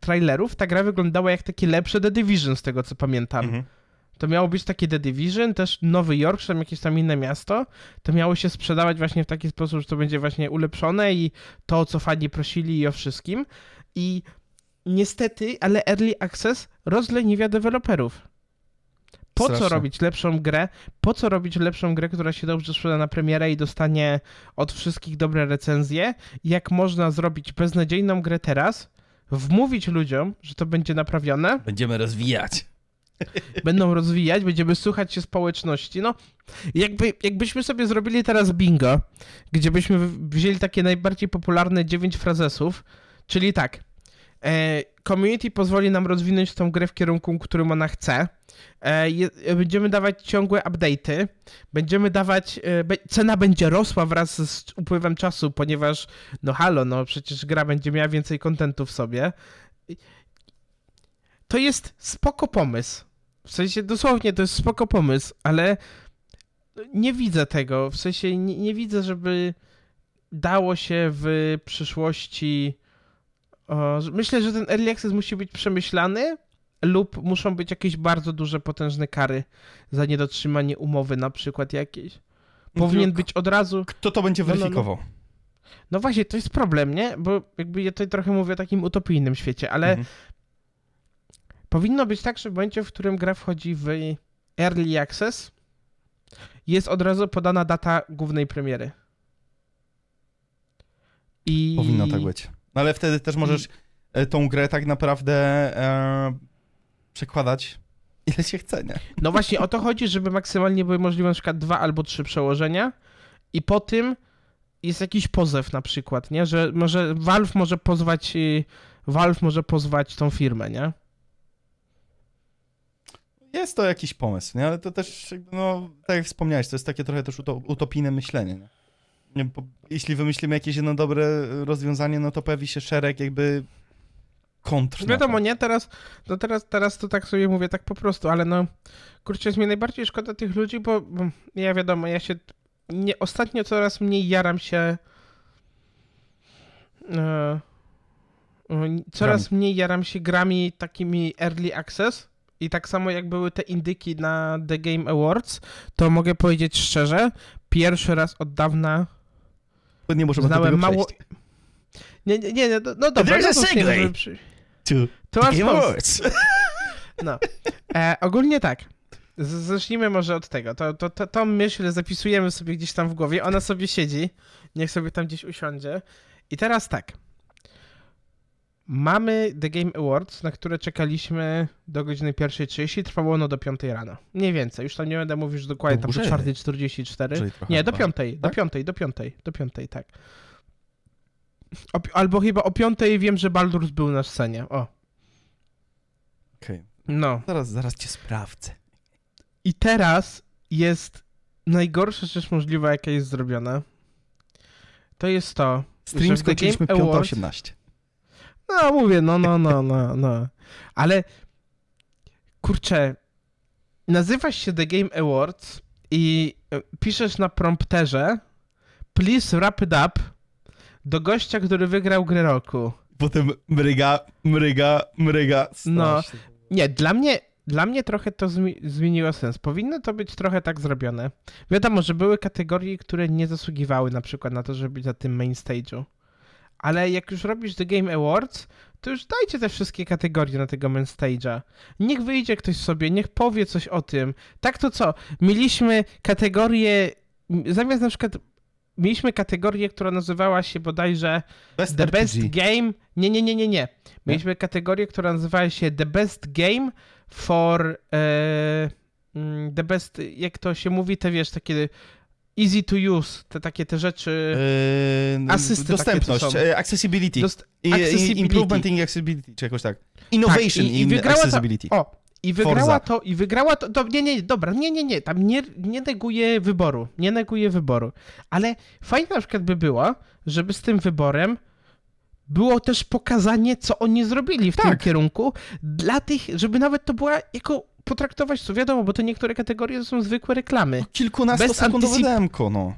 trailerów ta gra wyglądała jak takie lepsze The Division, z tego co pamiętam. Mhm. To miało być takie The Division, też Nowy Jork, czy tam jakieś tam inne miasto. To miało się sprzedawać właśnie w taki sposób, że to będzie właśnie ulepszone i to, o co fani prosili i o wszystkim. I niestety, ale Early Access rozleniwia deweloperów. Po co Strasznie. robić lepszą grę? Po co robić lepszą grę, która się dobrze sprzeda na premierę i dostanie od wszystkich dobre recenzje? Jak można zrobić beznadziejną grę teraz, wmówić ludziom, że to będzie naprawione, Będziemy rozwijać. będą rozwijać, będziemy słuchać się społeczności. No, jakby, jakbyśmy sobie zrobili teraz bingo, gdzie byśmy wzięli takie najbardziej popularne 9 frazesów, czyli tak, e, community pozwoli nam rozwinąć tą grę w kierunku, którym ona chce, e, będziemy dawać ciągłe update'y, będziemy dawać, e, cena będzie rosła wraz z upływem czasu, ponieważ, no halo, no przecież gra będzie miała więcej kontentu w sobie. To jest spoko pomysł. W sensie dosłownie to jest spoko pomysł, ale nie widzę tego. W sensie nie, nie widzę, żeby dało się w przyszłości. Myślę, że ten early access musi być przemyślany lub muszą być jakieś bardzo duże, potężne kary za niedotrzymanie umowy, na przykład jakieś. Powinien być od razu. Kto to będzie No, no, no. weryfikował? No właśnie, to jest problem, nie? Bo jakby ja tutaj trochę mówię o takim utopijnym świecie, ale Mhm. Powinno być tak, że w momencie, w którym gra wchodzi w Early Access, jest od razu podana data głównej premiery. I... Powinno tak być. No ale wtedy też możesz e, tą grę tak naprawdę e, przekładać ile się chce, nie? No właśnie o to chodzi, żeby maksymalnie były możliwe na przykład dwa albo trzy przełożenia i po tym jest jakiś pozew na przykład, nie? Że może Valve może pozwać y, Valve może pozwać tą firmę, nie? Jest to jakiś pomysł, nie? Ale to też, no, tak jak wspomniałeś, to jest takie trochę też uto- utopijne myślenie, nie? Jeśli wymyślimy jakieś jedno dobre rozwiązanie, no to pojawi się szereg jakby kontr. Wiadomo, nie? Teraz, no teraz, teraz to tak sobie mówię tak po prostu, ale no, kurczę, jest mi najbardziej szkoda tych ludzi, bo, bo ja wiadomo, ja się, nie, ostatnio coraz mniej jaram się, e, e, coraz mniej jaram się grami takimi early access i tak samo jak były te indyki na The Game Awards, to mogę powiedzieć szczerze, pierwszy raz od dawna Nie możemy do znałem tego mało... przejść. Nie, nie, nie, no, no dobra, There's no a segue. przy... To To Game. Awards. No. E, ogólnie tak. Z- Zacznijmy może od tego. To, to, to, tą myśl zapisujemy sobie gdzieś tam w głowie. Ona sobie siedzi. Niech sobie tam gdzieś usiądzie. I teraz tak. Mamy The Game Awards, na które czekaliśmy do godziny 1.30. Trwało ono do 5 rano. Mniej więcej. Już tam nie będę mówił, że dokładnie tam do Dłużej. 4.44. Czyli trochę Nie, do chyba. 5. Do Tak? 5, do 5, do 5, tak. O, albo chyba o 5 wiem, że Baldur's był na scenie. O. Okej. No. Zaraz, zaraz cię sprawdzę. I teraz jest najgorsza rzecz możliwa, jaka jest zrobiona. To jest to. Stream że The Game Awards- 5.18. No, mówię, no, no, no, no, no. Ale kurczę, nazywasz się The Game Awards i e, piszesz na prompterze please wrap it up do gościa, który wygrał grę roku. Potem mryga, mryga, mryga. No. Strasznie. Nie, dla mnie dla mnie trochę to zmi- zmieniło sens. Powinno to być trochę tak zrobione. Wiadomo, że były kategorie, które nie zasługiwały na przykład na to, żeby być na tym main stage'u. Ale jak już robisz The Game Awards, to już dajcie te wszystkie kategorie na tego main stage'a. Niech wyjdzie ktoś sobie, niech powie coś o tym. Tak to co? Mieliśmy kategorię, zamiast na przykład, mieliśmy kategorię, która nazywała się bodajże Best The RPG. Best Game. Nie, nie, nie, nie, nie. Mieliśmy kategorię, która nazywała się The Best Game for e, mm, The Best, jak to się mówi, te wiesz, takie easy to use, te takie te rzeczy. Yy, Asysty dostępność, e, accessibility, Dost- I, accessibility. improvement in accessibility, czy jakoś tak. Innovation Tak, i- i in wygrała to- accessibility. O, i wygrała Forza. to, i wygrała to, to, nie, nie, dobra, nie, nie, nie, tam nie, nie neguję wyboru, nie neguję wyboru, ale fajnie na przykład by było, żeby z tym wyborem było też pokazanie, co oni zrobili w tym Tak. kierunku, dla tych, żeby nawet to była jako potraktować, co wiadomo, bo to niektóre kategorie to są zwykłe reklamy. Kilkunastosekundowe Bez antycyp- demko, no.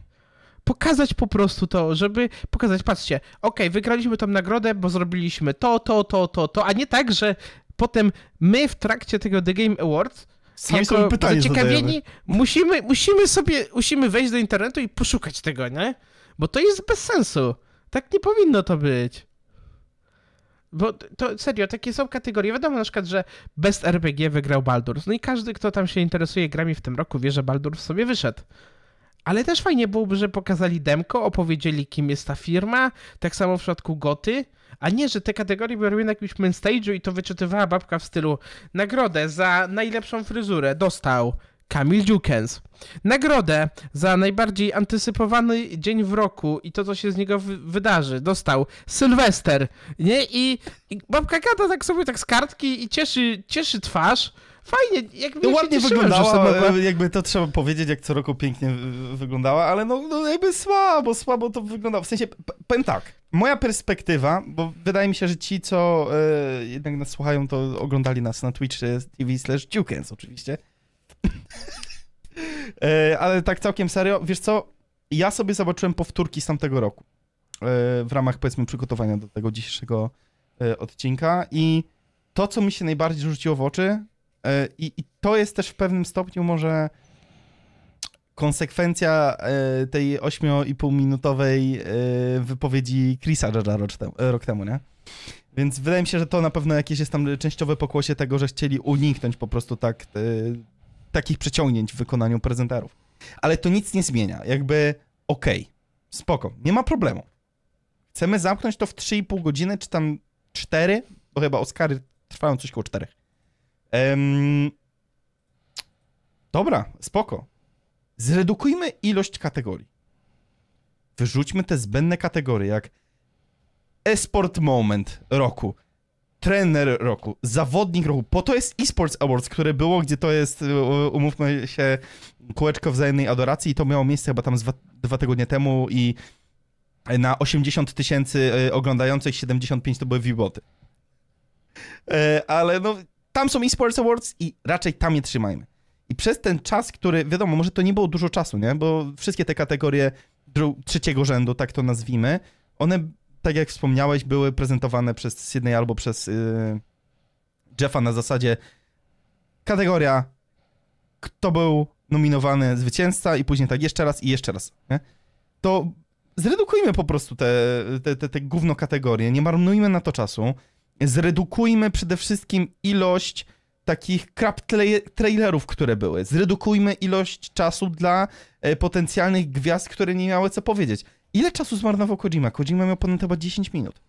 Pokazać po prostu to, żeby pokazać, patrzcie, okej, wygraliśmy tą nagrodę, bo zrobiliśmy to, to, to, to, to, a nie tak, że potem my w trakcie tego The Game Awards Sami sobie jako pytanie zadajemy. zaciekawieni musimy, musimy sobie, musimy wejść do internetu i poszukać tego, nie? Bo to jest bez sensu. Tak nie powinno to być. Bo to serio, takie są kategorie. Wiadomo na przykład, że Best RPG wygrał Baldur's. No i każdy, kto tam się interesuje grami w tym roku, wie, że Baldur's sobie wyszedł. Ale też fajnie byłoby, że pokazali demko, opowiedzieli, kim jest ta firma. Tak samo w przypadku Goty. A nie, że te kategorie były robione na jakimś main stage'u i to wyczytywała babka w stylu nagrodę za najlepszą fryzurę dostał Kamil Dziukens. Nagrodę za najbardziej antycypowany dzień w roku i to, co się z niego wy- wydarzy, dostał Sylwester, nie? I, I babka gada tak sobie tak z kartki i cieszy, cieszy twarz. Fajnie, jak To ja się ładnie wyglądała, e, jakby to trzeba powiedzieć, jak co roku pięknie wy- wyglądała, ale no, no jakby słabo, słabo to wyglądało. W sensie, powiem tak, moja perspektywa, bo wydaje mi się, że ci, co e, jednak nas słuchają, to oglądali nas na Twitch e, TV slash Dukens oczywiście. E, ale tak całkiem serio, wiesz co, ja sobie zobaczyłem powtórki z tamtego roku e, w ramach, powiedzmy, przygotowania do tego dzisiejszego e, odcinka i to, co mi się najbardziej rzuciło w oczy, I, I to jest też w pewnym stopniu może konsekwencja tej 8,5-minutowej e, wypowiedzi Chrisa Judge'a rok temu, nie? Więc wydaje mi się, że to na pewno jakieś jest tam częściowe pokłosie tego, że chcieli uniknąć po prostu tak takich przeciągnięć w wykonaniu prezenterów. Ale to nic nie zmienia. Jakby okej, spoko, nie ma problemu. Chcemy zamknąć to w 3,5 godziny, czy tam 4, bo chyba Oscary trwają coś koło 4. Em, dobra, spoko. Zredukujmy ilość kategorii. Wyrzućmy te zbędne kategorie, jak esport moment roku, trener roku, zawodnik roku. Po to jest eSports Awards, które było, gdzie to jest, umówmy się, kółeczko wzajemnej adoracji i to miało miejsce chyba tam dwa, dwa tygodnie temu i na 80 tysięcy e, oglądających 75 to były wiboty. E, ale no, tam są eSports Awards i raczej tam je trzymajmy. I przez ten czas, który, wiadomo, może to nie było dużo czasu, nie? Bo wszystkie te kategorie trzeciego rzędu, tak to nazwijmy, one, tak jak wspomniałeś, były prezentowane przez Sydney albo przez yy, Jeffa na zasadzie kategoria, kto był nominowany zwycięzca i później tak jeszcze raz i jeszcze raz, nie? To zredukujmy po prostu te, te, te, te gówno kategorie, nie marnujmy na to czasu, zredukujmy przede wszystkim ilość takich crap tra- trailerów, które były. Zredukujmy ilość czasu dla e, potencjalnych gwiazd, które nie miały co powiedzieć. Ile czasu zmarnował Kojima? Kojima miał ponad chyba 10 minut.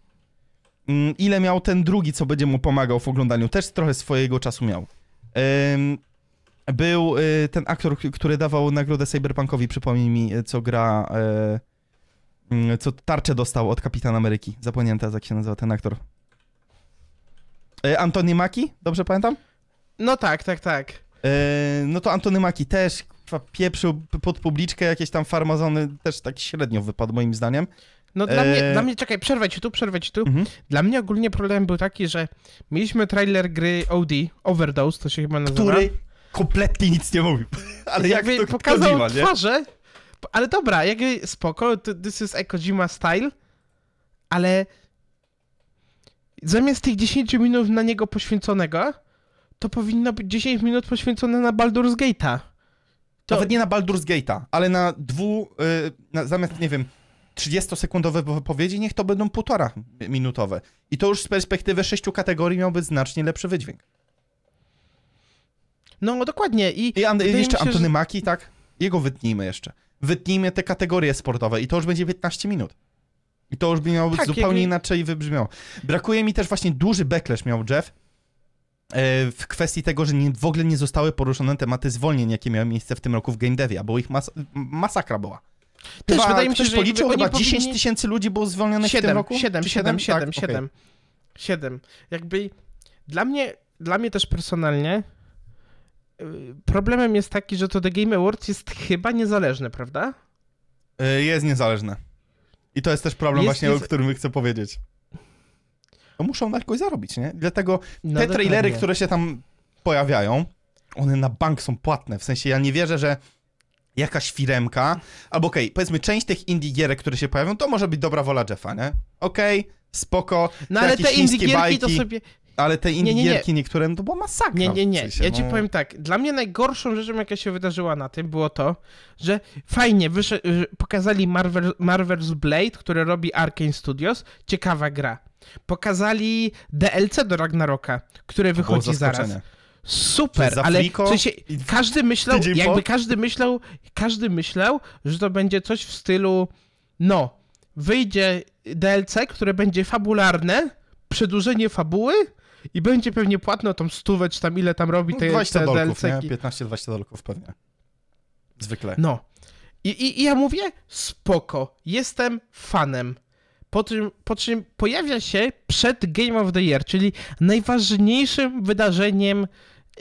Mm, ile miał ten drugi, co będzie mu pomagał w oglądaniu? Też trochę swojego czasu miał. Był y, ten aktor, który dawał nagrodę Cyberpunkowi, przypomnij mi, y, co gra, y, y, co tarczę dostał od Kapitana Ameryki. Zapomniałem teraz, jak się nazywa ten aktor. Y, Antony Mackie, dobrze pamiętam? No tak, tak, tak. E, no to Antony Maki też pieprzył pod publiczkę, jakieś tam farmazony też tak średnio wypadł moim zdaniem. No dla, Eee. mnie, dla mnie, czekaj, przerwę ci tu, przerwę ci tu. Mhm. Dla mnie ogólnie problem był taki, że mieliśmy trailer gry OD, Overdose, to się chyba nazywa. Który kompletnie nic nie mówił. Ale jak jakby to pokazał Kojima, nie? twarze, ale dobra, jakby spoko, this is a Kojima style, ale zamiast tych 10 minut na niego poświęconego, to powinno być 10 minut poświęcone na Baldur's Gate'a. To- Nawet nie na Baldur's Gate'a, ale na dwu, y, na, zamiast, nie wiem, 30-sekundowe wypowiedzi, niech to będą półtora minutowe. I to już z perspektywy sześciu kategorii miałby znacznie lepszy wydźwięk. No dokładnie i, I an- wydaje jeszcze się, Antony że- Maki, tak? Jego wytnijmy jeszcze. Wytnijmy te kategorie sportowe i to już będzie 15 minut. I to już by miało być Tak, zupełnie inaczej wybrzmiało. Brakuje mi też właśnie duży backlash miał Jeff w kwestii tego, że nie, w ogóle nie zostały poruszone tematy zwolnień, jakie miały miejsce w tym roku w Game Devie, bo ich mas masakra była. Też Chyba wydaje mi się, że policzył, chyba oni 10 powinni- tysięcy ludzi było zwolnionych w tym 7, roku? 7, Czy 7, 7, Tak, 7, okej. 7. Jakby dla mnie, dla mnie też personalnie y, problemem jest taki, że to The Game Awards jest chyba niezależne, prawda? E, Jest niezależne. I to jest też problem Jest właśnie, niez- o którym chcę powiedzieć. No muszą na jakoś zarobić, nie? Dlatego No, te trailery, dokładnie. które się tam pojawiają, one na bank są płatne. W sensie ja nie wierzę, że jakaś firemka, albo okej, powiedzmy część tych indie gierek, które się pojawią, to może być dobra wola Jeffa, nie? Okej, spoko, No ale te indie gierki to bajki, sobie... ale te indie nie, nie. gierki niektóre, no to była masakra. Nie, nie, w nie. sensie, Ja ci no. powiem tak. Dla mnie najgorszą rzeczą, jaka się wydarzyła na tym, było to, że fajnie że pokazali Marvel, Marvel's Blade, który robi Arkane Studios. Ciekawa gra. Pokazali DLC do Ragnaroka, które Było wychodzi zaraz. Super, ale w sensie każdy myślał, jakby każdy myślał, każdy myślał, że to będzie coś w stylu, no, wyjdzie DLC, które będzie fabularne, przedłużenie fabuły i będzie pewnie płatne o tą stówę, czy tam ile tam robi te, 20 te dolków? DLC-ki. 15-20 dolków pewnie. Zwykle. No. I, i, I ja mówię, spoko, jestem fanem. Po czym, po czym pojawia się przed Game of the Year, czyli najważniejszym wydarzeniem,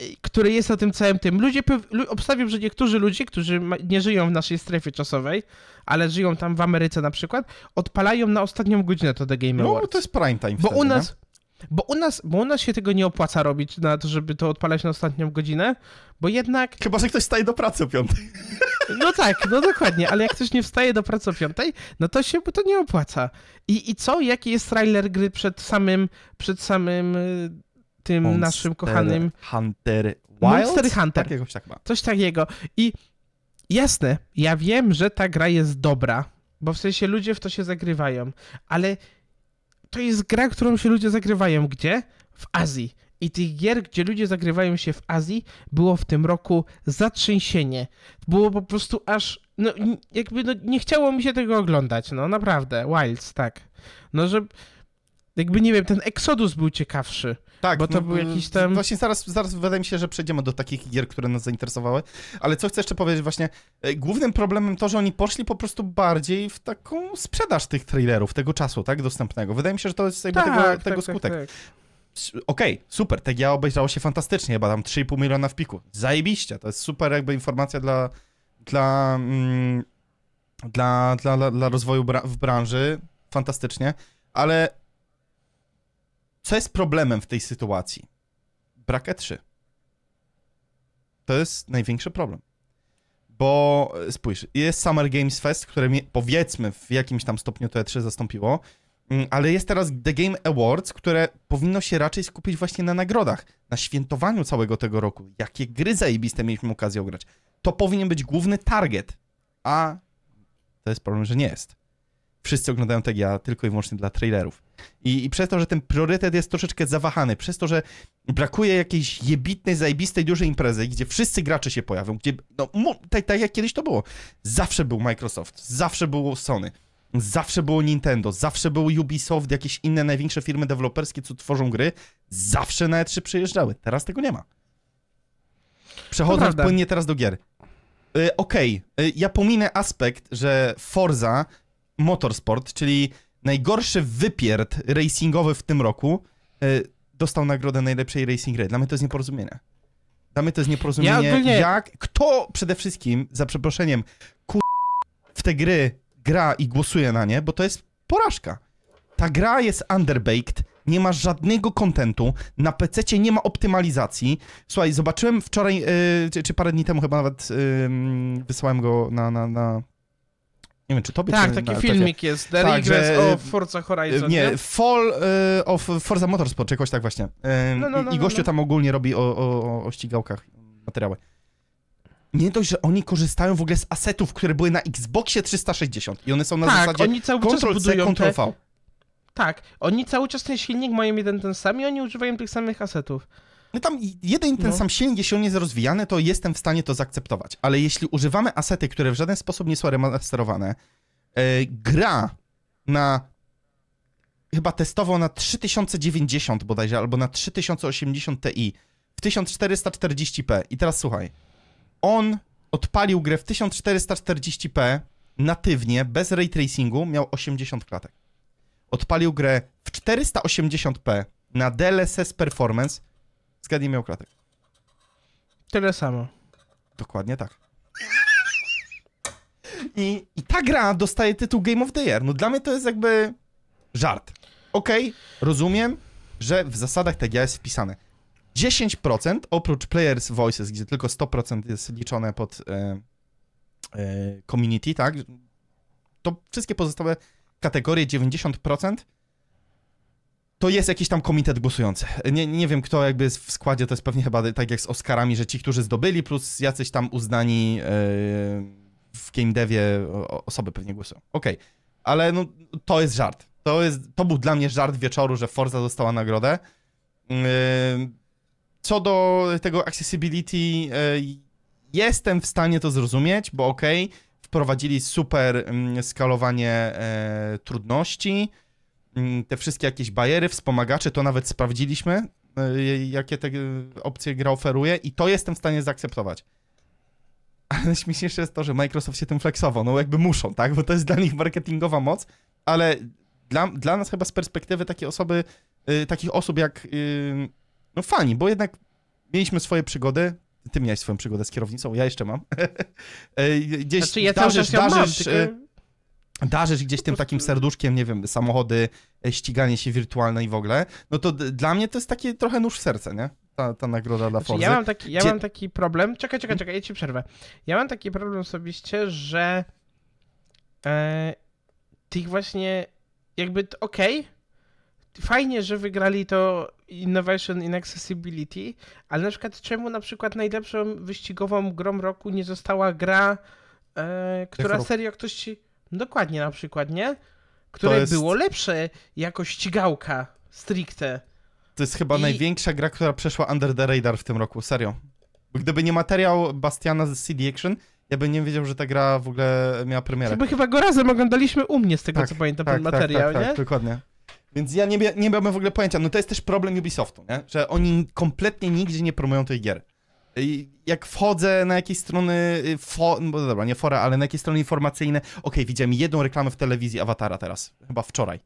y, które jest na tym całym tym. Ludzie, obstawiam, że niektórzy ludzie, którzy nie żyją w naszej strefie czasowej, ale żyją tam w Ameryce na przykład, odpalają na ostatnią godzinę to The Game No, Awards. to jest prime time Bo wtedy, u nas, bo u nas, bo u nas się tego nie opłaca robić na to, żeby to odpalać na ostatnią godzinę, bo jednak Chyba, że ktoś staje do pracy o piątej. no tak, no dokładnie, ale jak ktoś nie wstaje do pracy o piątej, no to się to nie opłaca. I, I co? Jaki jest trailer gry przed samym, przed samym y, tym naszym kochanym... Hunter Wild? Monster Hunter. Tak, jakoś tak ma. Coś takiego. I jasne, ja wiem, że ta gra jest dobra, bo w sensie ludzie w to się zagrywają, ale to jest gra, którą się ludzie zagrywają gdzie? W Azji. I tych gier, gdzie ludzie zagrywają się w Azji, było w tym roku zatrzęsienie. Było po prostu aż, no jakby no, nie chciało mi się tego oglądać, no naprawdę, Wilds, tak. No, że jakby nie wiem, ten Exodus był ciekawszy. Tak, Bo to był jakiś tam- Właśnie zaraz, zaraz wydaje mi się, że przejdziemy do takich gier, które nas zainteresowały. Ale co chcę jeszcze powiedzieć właśnie, e, głównym problemem to, że oni poszli po prostu bardziej w taką sprzedaż tych trailerów, tego czasu, tak, dostępnego. Wydaje mi się, że to jest jakby tego, tego skutek. tak. S- Okej, super, te GIA obejrzało się fantastycznie, chyba tam 3,5 miliona w piku. Zajebiście, to jest super jakby informacja dla, dla, mm, dla, dla, dla, dla rozwoju bra w branży, fantastycznie, ale co jest problemem w tej sytuacji? Brak E3. To jest największy problem. Bo e, spójrz, jest Summer Games Fest, które powiedzmy w jakimś tam stopniu to E3 zastąpiło, Mm, ale jest teraz The Game Awards, które powinno się raczej skupić właśnie na nagrodach, na świętowaniu całego tego roku. Jakie gry zajebiste mieliśmy okazję ograć. To powinien być główny target, a to jest problem, że nie jest. Wszyscy oglądają TGA tylko i wyłącznie dla trailerów. I, I przez to, że ten priorytet jest troszeczkę zawahany, przez to, że brakuje jakiejś jebitnej, zajebistej, dużej imprezy, gdzie wszyscy gracze się pojawią, gdzie, no, tak, tak jak kiedyś to było. Zawsze był Microsoft, zawsze było Sony, Zawsze było Nintendo, zawsze było Ubisoft, jakieś inne największe firmy deweloperskie, co tworzą gry, zawsze na E3 przyjeżdżały. Teraz tego nie ma. Przechodząc płynnie teraz do gier. Y, Okej, y, ja pominę aspekt, że Forza Motorsport, czyli najgorszy wypierd racingowy w tym roku, y, dostał nagrodę najlepszej racing gry. Dla mnie to jest nieporozumienie. Dla mnie to jest nieporozumienie, ogólnie- jak, kto przede wszystkim, za przeproszeniem, ku... w te gry gra i głosuje na nie, bo to jest porażka. Ta gra jest underbaked, nie ma żadnego kontentu, na PC nie ma optymalizacji. Słuchaj, zobaczyłem wczoraj, yy, czy, czy parę dni temu chyba nawet yy, wysłałem go na, na, na, Nie wiem, czy tobie Tak, taki filmik jest. The Tak, Regress że- of Forza Horizon, Nie, nie? Fall y, of Forza Motorsport, czy jakoś tak właśnie. No, no, no, I, I no, gościu no. tam ogólnie robi o, o, o ścigałkach materiały. Nie dość, że oni korzystają w ogóle z asetów, które były na Xboxie 360 i one są na tak, zasadzie oni cały czas Ctrl-C, budują te... Ctrl-V. Tak, oni cały czas ten silnik mają jeden ten sam i oni używają tych samych asetów. No tam jeden i ten No. sam silnik, jeśli on jest rozwijany, to jestem w stanie to zaakceptować. Ale jeśli używamy asety, które w żaden sposób nie są remasterowane, e, gra na chyba testowo na 3090 bodajże, albo na 3080 Ti w 1440p. I teraz słuchaj, on odpalił grę w 1440p natywnie, bez ray tracingu, miał 80 klatek. Odpalił grę w 480p na DLSS Performance, zgadnij miał klatek. Tyle samo. Dokładnie tak. I, I ta gra dostaje tytuł Game of the Year. No dla mnie to jest jakby żart. Okej, rozumiem, że w zasadach TGA jest wpisane 10% oprócz Players Voices, gdzie tylko 100% jest liczone pod e, e, community, tak? To wszystkie pozostałe kategorie 90% to jest jakiś tam komitet głosujący. Nie, nie wiem, kto jakby w składzie, to jest pewnie chyba tak jak z Oscarami, że ci, którzy zdobyli, plus jacyś tam uznani e, w game devie osoby pewnie głosują. Okej, ale no, to jest żart. To, jest, to był dla mnie żart wieczoru, że Forza dostała nagrodę. Yy, Co do tego accessibility, yy, jestem w stanie to zrozumieć, bo okej, wprowadzili super mm, skalowanie trudności, te wszystkie jakieś bariery, wspomagacze, to nawet sprawdziliśmy, y, jakie te y, opcje gra oferuje i to jestem w stanie zaakceptować. Ale najśmieszniejsze jest to, że Microsoft się tym flexował, no jakby muszą, tak, bo to jest dla nich marketingowa moc, ale dla, dla nas chyba z perspektywy takiej osoby, y, takich osób jak, y, no fani, bo jednak mieliśmy swoje przygody, ty miałeś swoją przygodę z kierownicą, ja jeszcze mam. Y, Gdzieś Znaczy ja darzysz, ją mam, darzysz, tylko... darzysz gdzieś tym takim serduszkiem, nie wiem, samochody, e, ściganie się wirtualne i w ogóle, no to dla mnie to jest takie trochę nóż w serce, nie? Ta, ta nagroda dla Znaczy, Forzy. ja mam taki, ja Gdzie- mam taki problem. Czekaj, czekaj, czekaj, ja ci przerwę. Ja mam taki problem osobiście, że e, tych właśnie jakby okej. Fajnie, że wygrali to Innovation in Accessibility, ale na przykład czemu na przykład najlepszą wyścigową grą roku nie została gra, e, która serio ktoś ci... Dokładnie na przykład, nie? Które jest- było lepsze jako ścigałka stricte. To jest chyba I- największa gra, która przeszła under the radar w tym roku, serio. Bo gdyby nie materiał Bastiana z CD Action, ja bym nie wiedział, że ta gra w ogóle miała premierę. Chyba, chyba go razem oglądaliśmy u mnie, z tego Tak, co pamiętam, tak, ten tak, materiał, tak, nie? tak, dokładnie. Więc ja nie, nie miałbym w ogóle pojęcia. No to jest też problem Ubisoftu, nie? Że oni kompletnie nigdzie nie promują tych gier. Jak wchodzę na jakieś strony, y, fo, no dobra, nie fora, ale na jakieś strony informacyjne, okej, widziałem jedną reklamę w telewizji Awatara teraz, chyba wczoraj,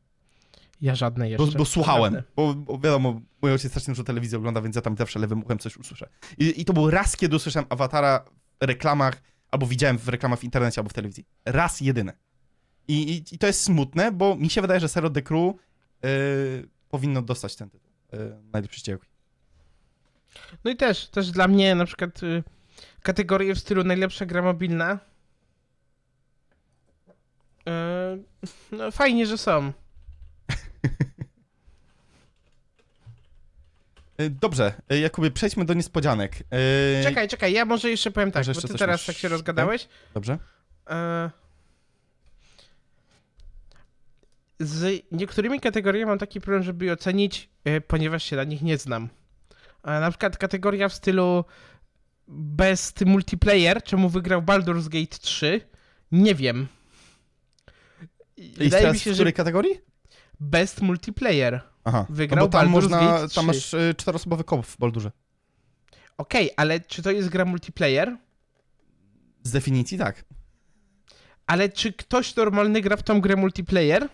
Ja żadne jeszcze. bo, bo słuchałem, bo, bo wiadomo, mój ojciec strasznie dużo telewizji ogląda, więc ja tam zawsze lewym uchem coś usłyszę. I, I to był raz, kiedy usłyszałem Awatara w reklamach, albo widziałem w reklamach w internecie, albo w telewizji. Raz jedyny. I, i, i to jest smutne, bo mi się wydaje, że Zero The Crew y, powinno dostać ten tytuł. Y, najlepszy. No i też, też dla mnie na przykład y, kategorie w stylu najlepsza gra mobilna. Y, no fajnie, że są. Y, Dobrze, Jakubie, przejdźmy do niespodzianek. Y, Czekaj, czekaj, ja może jeszcze powiem tak, Może bo ty teraz masz? tak się rozgadałeś. Dobrze? E, Z niektórymi kategoriami mam taki problem, żeby je ocenić, ponieważ się na nich nie znam. E, Na przykład kategoria w stylu Best Multiplayer, czemu wygrał Baldur's Gate 3, nie wiem. I Wydaje mi się, w że której kategorii? Best Multiplayer. Aha, Wygrał no bo tam Baldur's można, Gate 3. tam masz y, czteroosobowy koop w Baldurze. Okej, ale czy to jest gra multiplayer? Z definicji tak. Ale czy ktoś normalny gra w tą grę multiplayer?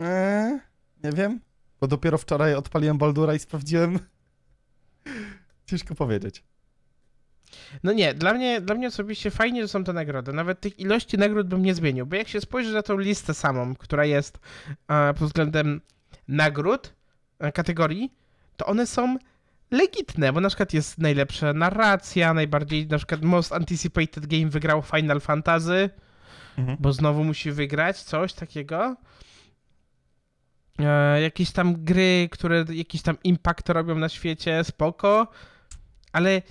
Eee, nie wiem, bo dopiero wczoraj odpaliłem Baldura i sprawdziłem. Ciężko powiedzieć. No nie, dla mnie, dla mnie osobiście fajnie, że są te nagrody. Nawet tych ilości nagród bym nie zmienił, bo jak się spojrzy na tą listę samą, która jest e, pod względem nagród, e, kategorii, to one są legitne, bo na przykład jest najlepsza narracja, najbardziej, na przykład most anticipated game wygrał Final Fantasy, Mhm. bo znowu musi wygrać coś takiego. E, jakieś tam gry, które jakiś tam impact robią na świecie, spoko, ale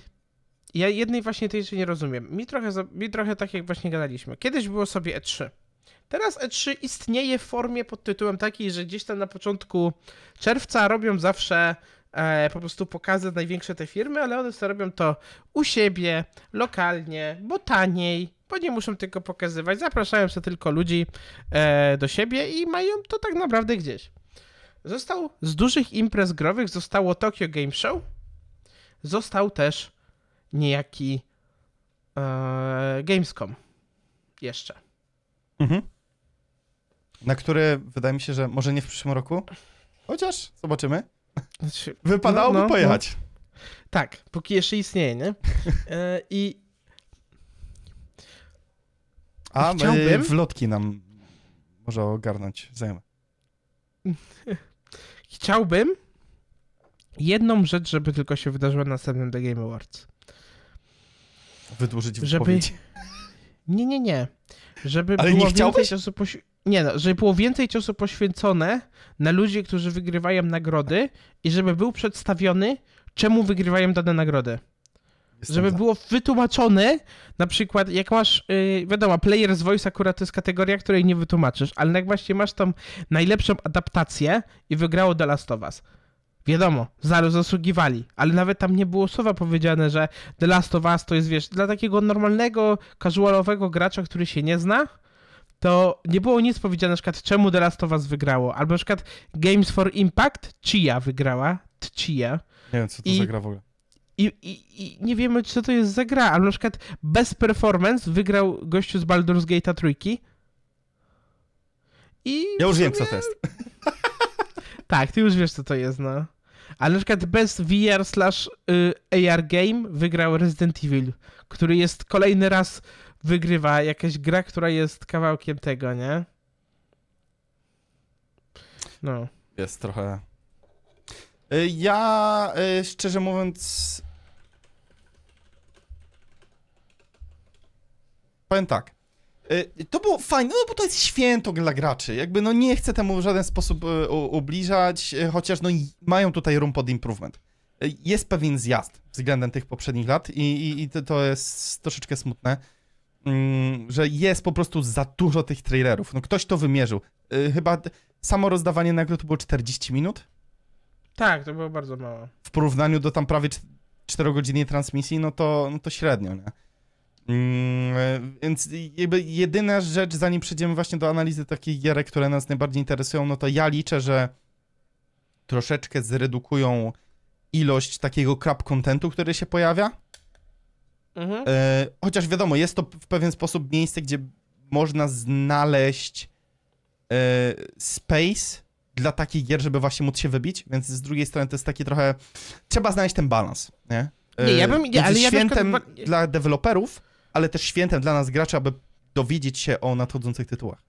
ja jednej właśnie tej rzeczy nie rozumiem. Mi trochę, mi trochę tak jak właśnie gadaliśmy. Kiedyś było sobie E3. Teraz E3 istnieje w formie pod tytułem takiej, że gdzieś tam na początku czerwca robią zawsze e, po prostu pokazy największe te firmy, ale one sobie robią to u siebie, lokalnie, bo taniej, bo nie muszą tylko pokazywać, zapraszają sobie tylko ludzi e, do siebie i mają to tak naprawdę gdzieś. Został z dużych imprez growych zostało Tokyo Game Show, został też niejaki e, Gamescom jeszcze. Mhm. Na które wydaje mi się, że może nie w przyszłym roku, chociaż zobaczymy. Znaczy, Wypadałoby no, no, pojechać. Tak, póki jeszcze istnieje, nie? E, I A chciałbym- wlotki nam może ogarnąć zajmę. chciałbym jedną rzecz, żeby tylko się wydarzyła na następnym The Game Awards. Wydłużyć Żeby- wypowiedź. Nie, nie, nie. Żeby Ale było nie chciałbyś? więcej czasu poświ- Nie no, żeby było więcej czasu poświęcone na ludzi, którzy wygrywają nagrody i żeby był przedstawiony, czemu wygrywają dane nagrody. Żeby było wytłumaczone, na przykład jak masz, yy, wiadomo, Player's Voice akurat to jest kategoria, której nie wytłumaczysz, ale jak właśnie masz tą najlepszą adaptację i wygrało The Last of Us. Wiadomo, zaraz zasługiwali, ale nawet tam nie było słowa powiedziane, że The Last of Us to jest, wiesz, dla takiego normalnego, casualowego gracza, który się nie zna, to nie było nic powiedziane na przykład czemu The Last of Us wygrało, albo na przykład Games for Impact, Chia wygrała, Chia, Nie wiem, co to i- za gra w ogóle. I, i, I nie wiemy, co to jest za gra, ale na przykład bez performance wygrał gościu z Baldur's Gate'a trójki. I Ja już wiem, co to jest. Tak, ty już wiesz, co to jest, no. Ale na przykład bez VR slash y, AR game wygrał Resident Evil, który jest kolejny raz wygrywa jakaś gra, która jest kawałkiem tego, nie? No. Jest trochę... Y, Ja, y, szczerze mówiąc... Powiem tak. Y, To było fajne, no bo to jest święto dla graczy. Jakby no nie chcę temu w żaden sposób y, ubliżać, y, chociaż no mają tutaj room pod improvement. Jest pewien zjazd względem tych poprzednich lat i, i, i to, to jest troszeczkę smutne, mm, że jest po prostu za dużo tych trailerów. No ktoś to wymierzył. Chyba samo rozdawanie nagród to było 40 minut Tak, to było bardzo mało. w porównaniu do tam prawie 4-godzinnej transmisji, no to, no to średnio, nie? Mm, e, więc jakby jedyna rzecz, zanim przejdziemy właśnie do analizy takich gierek, które nas najbardziej interesują, no to ja liczę, że troszeczkę zredukują ilość takiego crap contentu, który się pojawia. Mhm. E, chociaż wiadomo, jest to w pewien sposób miejsce, gdzie można znaleźć e, space dla takich gier, żeby właśnie móc się wybić, więc z drugiej strony to jest taki trochę... Trzeba znaleźć ten balans, nie? Nie, ja bym- nie, ale ja na świętem dla deweloperów, ale też świętem dla nas graczy, aby dowiedzieć się o nadchodzących tytułach.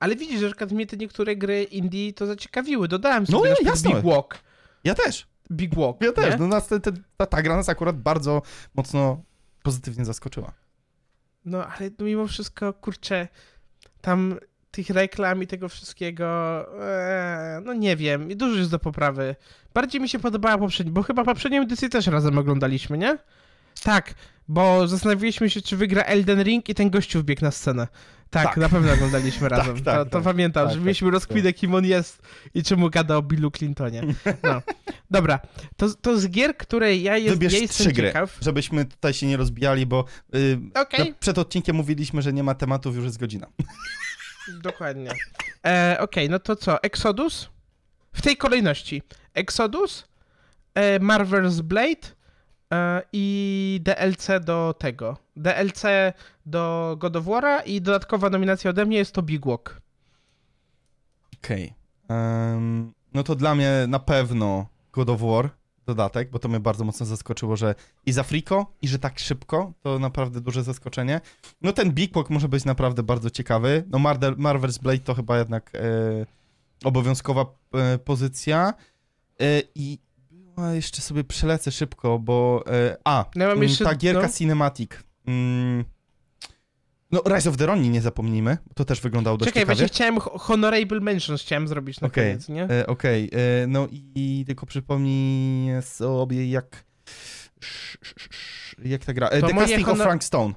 Ale widzisz, że na mnie te niektóre gry indie to zaciekawiły. Dodałem No, sobie przykład jasne. Big Walk. Ja też, Big Walk, ja też. No, nas te, te, ta, ta gra nas akurat bardzo mocno pozytywnie zaskoczyła. No, ale mimo wszystko, kurczę, tam tych reklam i tego wszystkiego, ee, no nie wiem, i dużo jest do poprawy. Bardziej mi się podobała poprzednia, bo chyba poprzednią edycję też razem oglądaliśmy, nie? Tak, bo zastanawialiśmy się, czy wygra Elden Ring i ten gościu wbiegł na scenę. Tak, Tak. na pewno oglądaliśmy razem. tak, to, to tak. pamiętam, Tak, że tak, mieliśmy rozkminę, kim on jest i czemu gada o Billu Clintonie. No. Dobra, to, to z gier, której ja, jest, Wybierz ja jestem trzy gry, ciekaw. żebyśmy tutaj się nie rozbijali, bo y, Okej. no, przed odcinkiem mówiliśmy, że nie ma tematów, już jest godzina. Dokładnie. E, Okej, no to co? Exodus? W tej kolejności. Exodus, e, Marvel's Blade i DLC do tego. DLC do God of War'a i dodatkowa nominacja ode mnie jest to Big Walk. Okej. Em, no to dla mnie na pewno God of War dodatek, bo to mnie bardzo mocno zaskoczyło, że i za friko, i że tak szybko, to naprawdę duże zaskoczenie. No ten Big Walk może być naprawdę bardzo ciekawy. No Marvel, Marvel's Blade to chyba jednak e, obowiązkowa e, pozycja. E, I A, jeszcze sobie przelecę szybko, bo... E, a, No, ja mam mm, jeszcze- ta gierka no. Cinematic. Mm, no, Rise of the Ronin nie zapomnijmy, to też wyglądało dość Czekaj, ciekawie. właśnie chciałem ho- Honorable Mentions chciałem zrobić na Okej. koniec, nie? E, Okej, e, no i tylko przypomnij sobie jak... sz- sz- sz- Jak ta gra? E, To The Casting of honor- Frank Stone.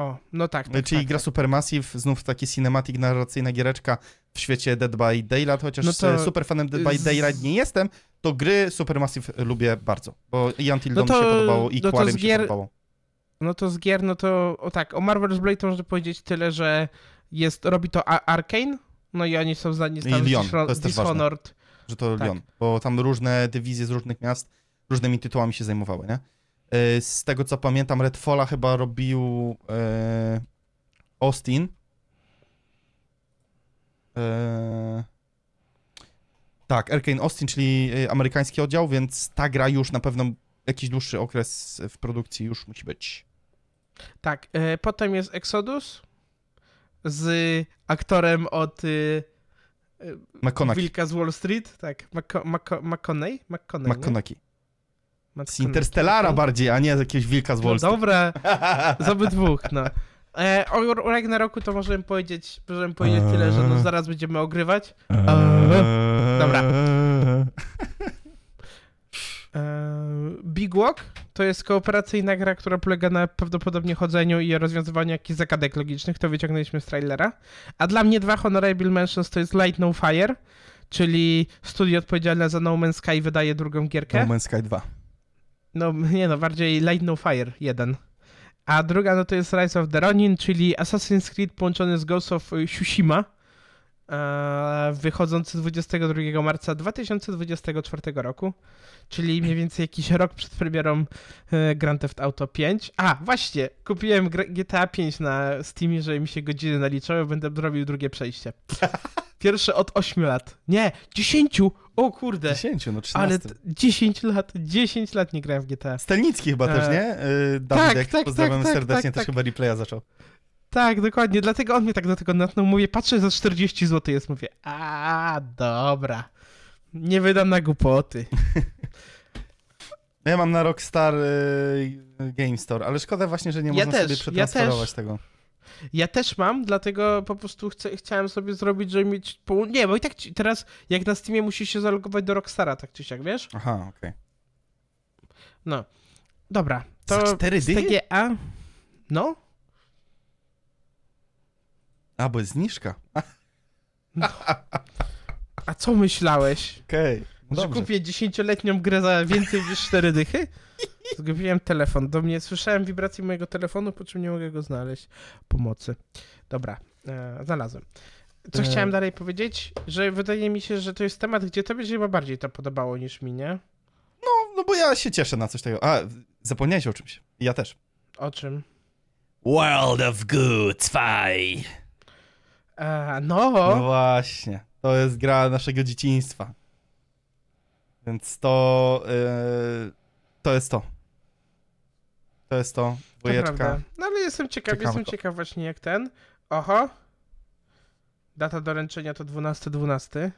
O, no tak, tak Czyli tak, gra tak. Supermassive, znów taki cinematic, narracyjna giereczka w świecie Dead by Daylight, chociaż No to e, super fanem Dead by Daylight nie jestem, to gry Supermassive lubię bardzo, bo i Until No to- mi się podobało i no to Quarry mi się gier- podobało. No to z gier, no to o tak, o Marvel's Blade to można powiedzieć tyle, że jest, robi to Arkane, no i oni są znani z I Dishon- to jest też ważne. Że to Tak. Lyon, bo tam różne dywizje z różnych miast różnymi tytułami się zajmowały, nie? E, Z tego co pamiętam, Redfalla chyba robił e, Austin. E, tak, Arkane Austin, czyli e, amerykański oddział, więc ta gra już na pewno jakiś dłuższy okres w produkcji już musi być. Tak, e, potem jest Exodus z aktorem od y, y. Wilka z Wall Street, tak, Mc- Mc- McConaughey? McConaughey. Z Interstellara bardziej, a nie z jakiegoś wilka z No Wall Street. dobra, z obydwóch, no. E, o Ragnaroku to możemy powiedzieć, możemy powiedzieć tyle, że no zaraz będziemy ogrywać. Dobra. E, Big Walk to jest kooperacyjna gra, która polega na prawdopodobnie chodzeniu i rozwiązywaniu jakichś zagadek logicznych, to wyciągnęliśmy z trailera. A dla mnie dwa Honorable Mentions to jest Light No Fire, czyli studio odpowiedzialne za No Man's Sky wydaje drugą gierkę. No Man's Sky 2. No nie no, bardziej Light No Fire 1. A druga no to jest Rise of the Ronin, czyli Assassin's Creed połączony z Ghost of Tsushima, e, wychodzący 22 marca 2024 roku, czyli mniej więcej jakiś rok przed premierą e, Grand Theft Auto 5. A, właśnie, kupiłem GTA 5 na Steamie, że mi się godziny naliczały, będę robił drugie przejście. Pierwsze od 8 lat. Nie, 10! O kurde! 10, no 13. Ale t- 10 lat, 10 lat nie grałem w GTA. Stelnicki chyba E, też, nie? Yy, Dawidek, tak, pozdrawiamy tak, tak, serdecznie, tak, też tak. chyba replaya zaczął. Tak, dokładnie, dlatego on mnie tak do tego natnął. Mówię, patrzę, za 40 zł jest, mówię, a dobra, nie wydam na głupoty. Ja mam na Rockstar yy, Game Store, ale szkoda właśnie, że nie Ja można też, sobie ja przetransferować też. tego. Ja też mam, dlatego po prostu chcę, chciałem sobie zrobić, żeby mieć... Pół... Nie, bo i tak ci- teraz, jak na Steamie musisz się zalogować do Rockstara, tak czy siak, wiesz? Aha, okej. No, dobra, to Za cztery z dychy? TGA... No, A, bo jest zniżka. a co myślałeś? Okej, no że dobrze. kupię 10-letnią grę za więcej niż 4 dychy? Zgubiłem telefon. Do mnie słyszałem wibrację mojego telefonu, po czym nie mogę go znaleźć. Pomocy. Dobra, e, znalazłem. Co E. chciałem dalej powiedzieć? Że wydaje mi się, że to jest temat, gdzie tobie się chyba bardziej to podobało niż mi, nie? No, no bo ja się cieszę na coś takiego. A, zapomniałeś o czymś. Ja też. O czym? World of Good 2. E, No no, właśnie. To jest gra naszego dzieciństwa. Więc to... Yy, to jest to. To jest to. prawda. No ale jestem ciekaw, Czekamy jestem to. ciekaw właśnie jak ten. Oho. Data doręczenia to 12-12.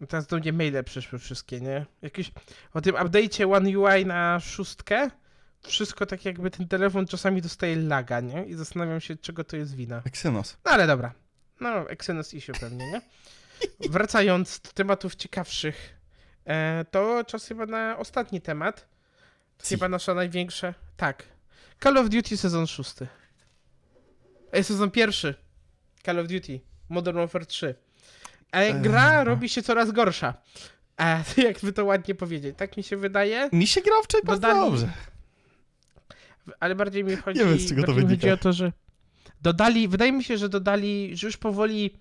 No Teraz do mnie maile przyszły wszystkie, nie? Jakieś o tym update'cie One UI na szóstkę. Wszystko tak jakby ten telefon czasami dostaje laga, nie? I zastanawiam się, czego to jest wina. Exynos. No ale dobra. No, Exynos issue pewnie, nie? Wracając do tematów ciekawszych, to czas chyba na ostatni temat. Si. Chyba nasza największa. Tak. Call of Duty sezon szósty. E, sezon pierwszy. Call of Duty. Modern Warfare 3. E, gra Eee. robi się coraz gorsza. E, jakby to ładnie powiedzieć. Tak mi się wydaje. Mi się gra wczoraj bardzo Dodali- dobrze. Ale bardziej mi chodzi, Nie wiem, z czego to mi chodzi wynika. o to, że dodali, wydaje mi się, że dodali, że już powoli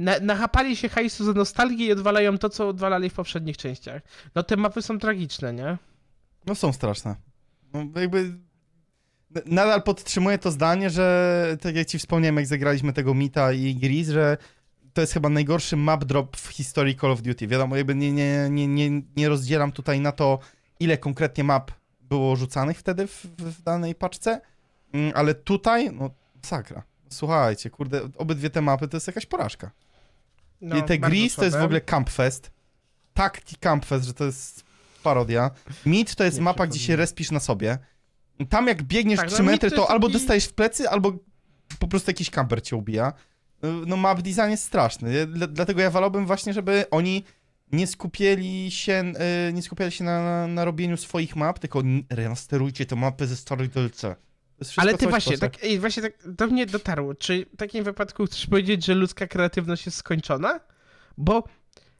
na, nachapali się hajsu za nostalgię i odwalają to, co odwalali w poprzednich częściach. No te mapy są tragiczne, nie? No są straszne. No jakby... Nadal podtrzymuję to zdanie, że tak jak ci wspomniałem, jak zagraliśmy tego Mita i Gris, że to jest chyba najgorszy map drop w historii Call of Duty. Wiadomo, jakby nie, nie, nie, nie, nie rozdzielam tutaj na to, ile konkretnie map było rzucanych wtedy w, w danej paczce, Mm, ale tutaj, no sakra. Słuchajcie, kurde, obydwie te mapy to jest jakaś porażka. No, I te Gris to jest w ogóle Campfest. Tak, Campfest, że to jest parodia. Meat to jest Nie mapa, gdzie się respisz na sobie. Tam jak biegniesz Tak, no 3 Meat metry, to to albo taki- dostajesz w plecy, albo po prostu jakiś kamper cię ubija. No map design jest straszny, Dla- dlatego ja wolałbym właśnie, żeby oni nie skupiali się, y, nie skupiali się na, na, na robieniu swoich map, tylko remasterujcie te mapy ze starych DLC. Ale ty coś właśnie, tak, właśnie tak do mnie dotarło. Czy w takim wypadku chcesz powiedzieć, że ludzka kreatywność jest skończona? Bo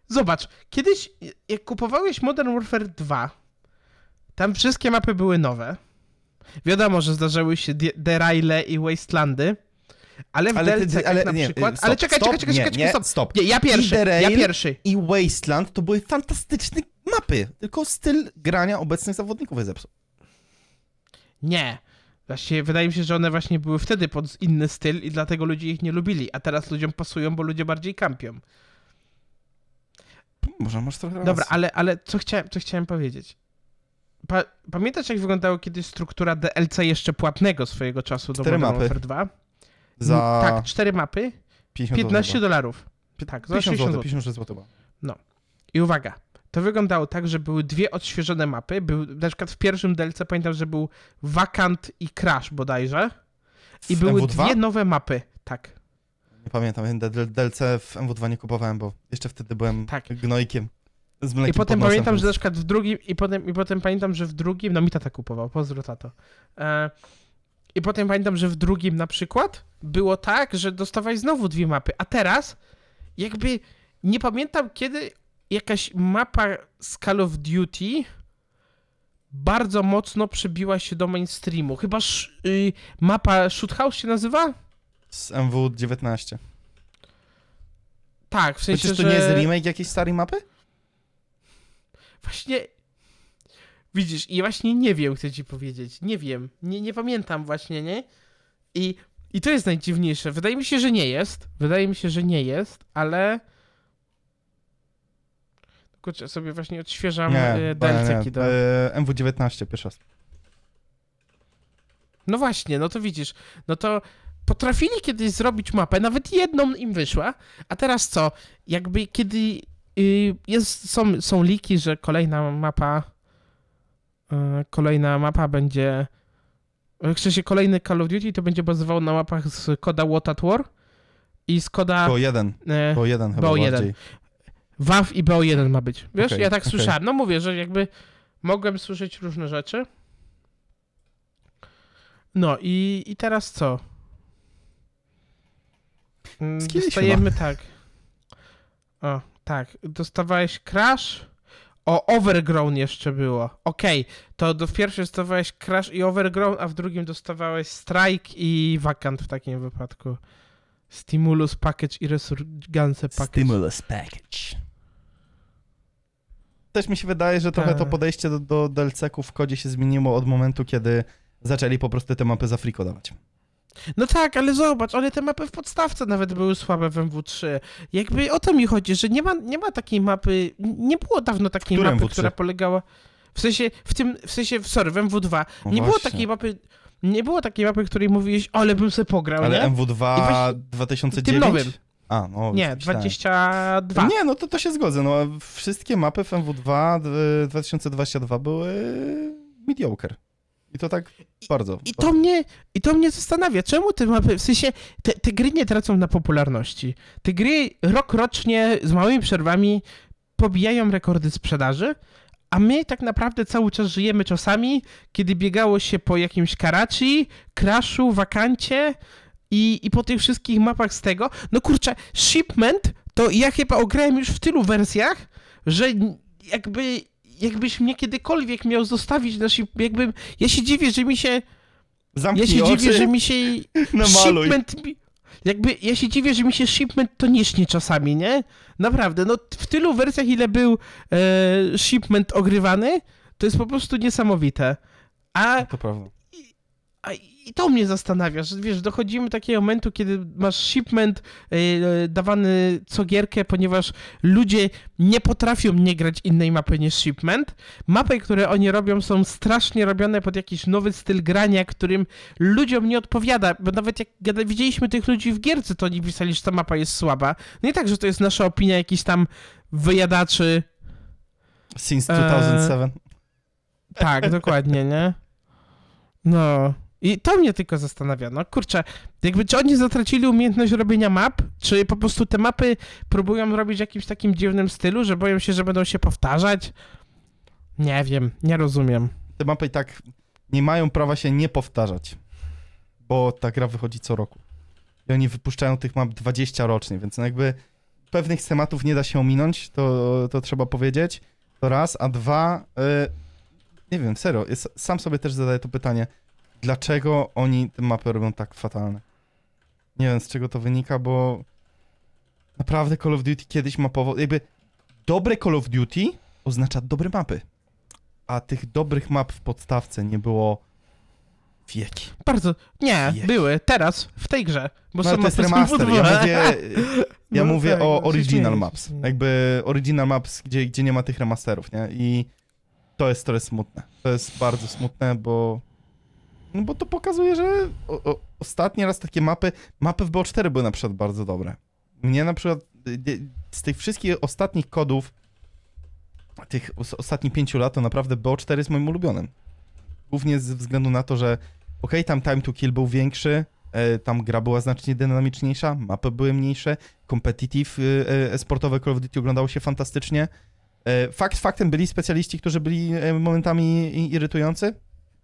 zobacz, kiedyś jak kupowałeś Modern Warfare 2, tam wszystkie mapy były nowe. Wiadomo, że zdarzały się De- Deraile i Wastelandy, ale w Ale ty- ale na nie, przykład... stop, ale czekaj, stop, czekaj, czekaj, czekaj, stop. stop. Nie, ja pierwszy, ja Derail- pierwszy. i Wasteland to były fantastyczne mapy, tylko styl grania obecnych zawodników jest zepsuł. Nie. Właściwie wydaje mi się, że one właśnie były wtedy pod inny styl i dlatego ludzie ich nie lubili, a teraz ludziom pasują, bo ludzie bardziej kampią. Może masz trochę Dobra, racji. ale, ale co, chciałem, co chciałem powiedzieć? Pa, pamiętasz, jak wyglądała kiedyś struktura DLC jeszcze płatnego swojego czasu do Modern. Warfare 2? Za Tak, cztery mapy, 50 15 dolarów. dolarów. Tak, za 50 60 zł, zł. 56 zł. I uwaga, to wyglądało tak, że były dwie odświeżone mapy. Był, na przykład w pierwszym DLC pamiętam, że był Vacant i Crash bodajże. I W były MW2? dwie nowe mapy. Tak. Nie pamiętam, DLC w MW2 nie kupowałem, bo jeszcze wtedy byłem Tak. gnojkiem. Z mlekiem I potem pamiętam, że na przykład w drugim, i potem, i potem pamiętam, że w drugim, no mi tata kupował, pozdro tato. E, I potem pamiętam, że w drugim na przykład było tak, że dostawałeś znowu dwie mapy, a teraz jakby nie pamiętam kiedy jakaś mapa z Call of Duty bardzo mocno przebiła się do mainstreamu. Chyba y, mapa Shoot House się nazywa? Z MW19. Tak, w sensie, Przecież to że... nie jest remake jakiejś starej mapy? Właśnie. Widzisz, i właśnie nie wiem, chcę ci powiedzieć. Nie wiem. Nie, nie pamiętam właśnie, nie? I, I to jest najdziwniejsze. Wydaje mi się, że nie jest. Wydaje mi się, że nie jest, ale. Kurczę, sobie właśnie odświeżam Nie, e, nie, DLC-ki nie. do. E, MW19 pierwszy raz. No właśnie, no to widzisz. No to potrafili kiedyś zrobić mapę, nawet jedną im wyszła, a teraz co? Jakby kiedy y, jest, są, są liki, że kolejna mapa y, kolejna mapa będzie w sensie kolejny Call of Duty to będzie bazował na mapach z koda What at War i z koda Bo jeden, e, bo jeden chyba BO1. bardziej. WAW i BO1 ma być. Wiesz, Okej, ja tak okej. słyszałem. No mówię, że jakby mogłem słyszeć różne rzeczy. No i, i teraz co? Mm, Dostajemy tak. O, tak. Dostawałeś Crash. O, Overgrown jeszcze było. Okej, to do w pierwszym dostawałeś Crash i Overgrown, a w drugim dostawałeś Strike i Vacant w takim wypadku. Stimulus Package i Resurgence Package. Stimulus package. Też mi się wydaje, że trochę to Tak. podejście do, do DLC-ków w kodzie się zmieniło od momentu, kiedy zaczęli po prostu te mapy za friko dawać. No tak, ale zobacz, one te mapy w podstawce nawet były słabe w MW3. Jakby o to mi chodzi, że nie ma, nie ma takiej mapy, nie było dawno takiej Które mapy, MW3? która polegała, w sensie, w tym, w sensie, sorry, w MW2, No nie było takiej mapy, nie było takiej mapy, której mówiłeś, ale bym sobie pograł, Ale nie? MW2 I właśnie 2009? w tym nowym. A, no. Nie, myślałem. 22. Nie, no to, to się zgodzę. No, wszystkie mapy w MW2 d- 2022 były mediocre. I to tak bardzo. I to mnie, I to mnie zastanawia, czemu te mapy, w sensie, te, te gry nie tracą na popularności. Te gry rok rocznie z małymi przerwami pobijają rekordy sprzedaży, a my tak naprawdę cały czas żyjemy czasami, kiedy biegało się po jakimś Karachi, Crashu, Wakancie i, i po tych wszystkich mapach z tego. No kurczę, Shipment to ja chyba ograłem już w tylu wersjach, że jakby jakbyś mnie kiedykolwiek miał zostawić na ship, jakbym, ja się dziwię, że mi się ja Zamknij się oczy, dziwię, że mi się namaluj. shipment jakby, ja się dziwię, że mi się shipment to nie śni czasami, nie? Naprawdę, no w tylu wersjach, ile był e, shipment ogrywany, to jest po prostu niesamowite. A, To prawda. a i to mnie zastanawia, że wiesz, dochodzimy do takiego momentu, kiedy masz shipment e, e, dawany co gierkę, ponieważ ludzie nie potrafią nie grać innej mapy niż shipment. Mapy, które oni robią, są strasznie robione pod jakiś nowy styl grania, którym ludziom nie odpowiada, bo nawet jak widzieliśmy tych ludzi w gierce, to oni pisali, że ta mapa jest słaba. No i tak, że to jest nasza opinia jakichś tam wyjadaczy Since Eee, 2007. Tak, dokładnie, nie? No. I to mnie tylko zastanawia. No kurczę, jakby czy oni zatracili umiejętność robienia map, czy po prostu te mapy próbują robić w jakimś takim dziwnym stylu, że boją się, że będą się powtarzać? Nie wiem, nie rozumiem. Te mapy i tak nie mają prawa się nie powtarzać, bo ta gra wychodzi co roku. I oni wypuszczają tych map 20 rocznie, więc no jakby pewnych tematów nie da się ominąć, to, to trzeba powiedzieć. To raz, a dwa, y, nie wiem, serio, sam sobie też zadaję to pytanie, dlaczego oni te mapy robią tak fatalne? Nie wiem, z czego to wynika, bo naprawdę Call of Duty kiedyś mapowo, jakby dobre Call of Duty oznacza dobre mapy, a tych dobrych map w podstawce nie było wieki. Bardzo. Nie, Jech. były. Teraz, w tej grze. Bo No, są to jest remaster, ja mówię, ja No mówię tak, o no, original maps, jakby original maps, gdzie, gdzie nie ma tych remasterów, nie? I to jest, to jest smutne. To jest bardzo smutne, bo no bo to pokazuje, że o, o, ostatni raz takie mapy, mapy w BO4 były na przykład bardzo dobre. Mnie na przykład y, z tych wszystkich ostatnich kodów tych os- ostatnich pięciu lat, to naprawdę BO4 jest moim ulubionym. Głównie ze względu na to, że okej, tam time to kill był większy, e, tam gra była znacznie dynamiczniejsza, mapy były mniejsze, competitive e, sportowe Call of Duty oglądało się fantastycznie. E, fakt faktem byli specjaliści, którzy byli e, momentami irytujący,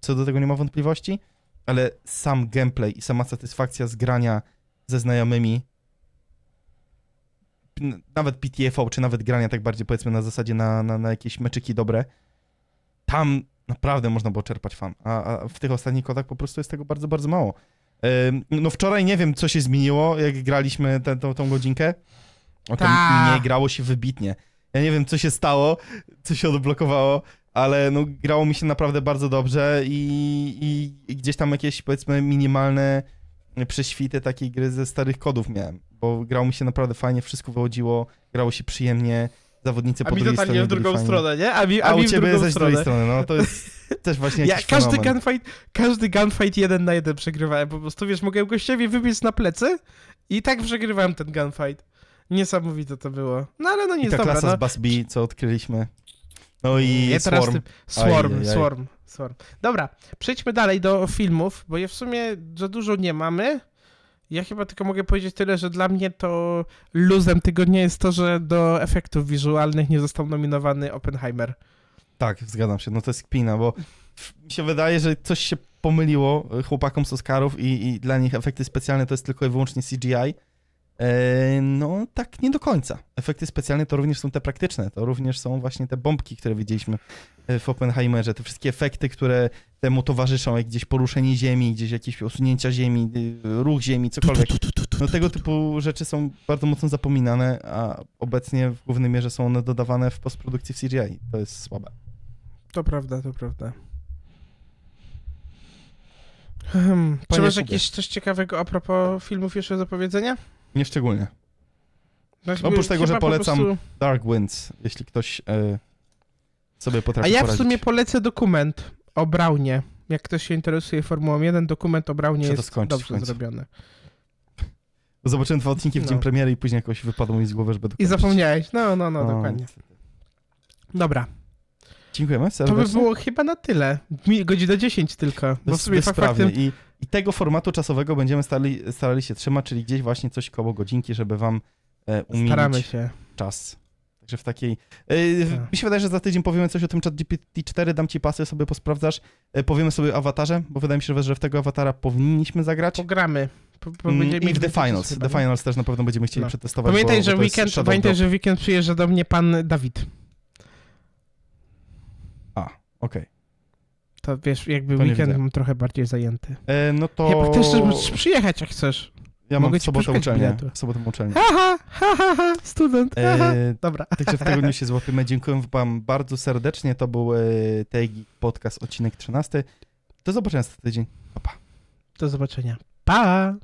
co do tego nie ma wątpliwości, ale sam gameplay i sama satysfakcja z grania ze znajomymi, nawet PTFO, czy nawet grania tak bardziej powiedzmy na zasadzie na, na, na jakieś meczyki dobre, tam naprawdę można było czerpać fan, a, a w tych ostatnich kodach po prostu jest tego bardzo, bardzo mało. No wczoraj nie wiem, co się zmieniło, jak graliśmy tę tą, tą godzinkę. O Ta. nie grało się wybitnie. Ja nie wiem, co się stało, co się odblokowało, ale no grało mi się naprawdę bardzo dobrze i, i, gdzieś tam jakieś powiedzmy minimalne prześwity takiej gry ze starych kodów miałem, bo grało mi się naprawdę fajnie, wszystko wychodziło, grało się przyjemnie, zawodnicy A po mi drugiej totalnie stronie w byli drugą fajni. stronę, nie? A mi, a A, mi u w ciebie zaś z drugiej strony, no to jest też właśnie Ja każdy fenomen. gunfight, każdy gunfight jeden na jeden przegrywałem. Po prostu, wiesz, mogłem gościowi wybiec na plecy i tak przegrywałem ten gunfight. Niesamowite to było. No ale no nie I jest ta dobra, klasa no. z Bus B, co odkryliśmy. No i Ja Swarm. ty- Swarm, Ajajaj. Swarm, Swarm. Dobra, przejdźmy dalej do filmów, bo je w sumie za dużo nie mamy. Ja chyba tylko mogę powiedzieć tyle, że dla mnie to luzem tygodnia jest to, że do efektów wizualnych nie został nominowany Oppenheimer. Tak, zgadzam się, no to jest kpina, bo mi się wydaje, że coś się pomyliło y, chłopakom z Oscarów i, i dla nich efekty specjalne to jest tylko i wyłącznie CGI. E, no tak nie do końca. Efekty specjalne to również są te praktyczne, to również są właśnie te bombki, które widzieliśmy e, w Oppenheimerze, te wszystkie efekty, które temu towarzyszą, jak gdzieś poruszenie ziemi, gdzieś jakieś usunięcia ziemi, y, ruch ziemi, cokolwiek. No tego typu rzeczy są bardzo mocno zapominane, a obecnie w głównej mierze są one dodawane w postprodukcji w CGI. To jest słabe. To prawda, to prawda. Hmm, czy masz jakieś coś ciekawego a propos filmów jeszcze do powiedzenia? Nie szczególnie. Oprócz tego, że chyba po polecam prostu- Dark Winds, jeśli ktoś e, sobie potrafi A ja w poradzić. sumie polecę dokument o Brownie. Jak ktoś się interesuje Formułą 1, dokument o Muszę to jest skończyć w dobrze końcu. zrobiony. Zobaczyłem dwa odcinki w No. dzień premiery i później jakoś wypadło mi z głowy, żeby I dokończyć. zapomniałeś. No, no, no, No, dokładnie. Dobra, Dziękujemy to serdecznie. by było chyba na tyle. Mi- Godzina 10 tylko. Bo w Bez, sumie fakt bezprawnie. faktem... I, I tego formatu czasowego będziemy starali, starali się trzymać, czyli gdzieś właśnie coś koło godzinki, żeby wam e, umilić Staramy się. czas. Także w takiej... E, Tak. Mi się wydaje, że za tydzień powiemy coś o tym ChatGPT-4, dam ci pasy, sobie posprawdzasz. E, powiemy sobie o awatarze, bo wydaje mi się, że w tego awatara powinniśmy zagrać. Pogramy. Po, po, Mm, I w The Finals. chyba, The? Finals też na pewno będziemy chcieli No. przetestować. Pamiętaj, że weekend, pamiętaj, Drop. że weekend przyjeżdża do mnie pan Dawid. A, okej. To wiesz, jakby To weekend mam trochę bardziej zajęty. E, No to... Chyba też możesz przyjechać, jak chcesz. Ja mam mogę w ci sobotę uczelnię. biletu. W sobotę uczelnię. Ha, ha, ha, ha, ha, student. Ha. E, Dobra. Także w tygodniu się złapiemy. Dziękuję wam bardzo serdecznie. To był e, Tegi Podcast, odcinek 13. Do zobaczenia za tydzień. Pa, pa. Do zobaczenia. Pa!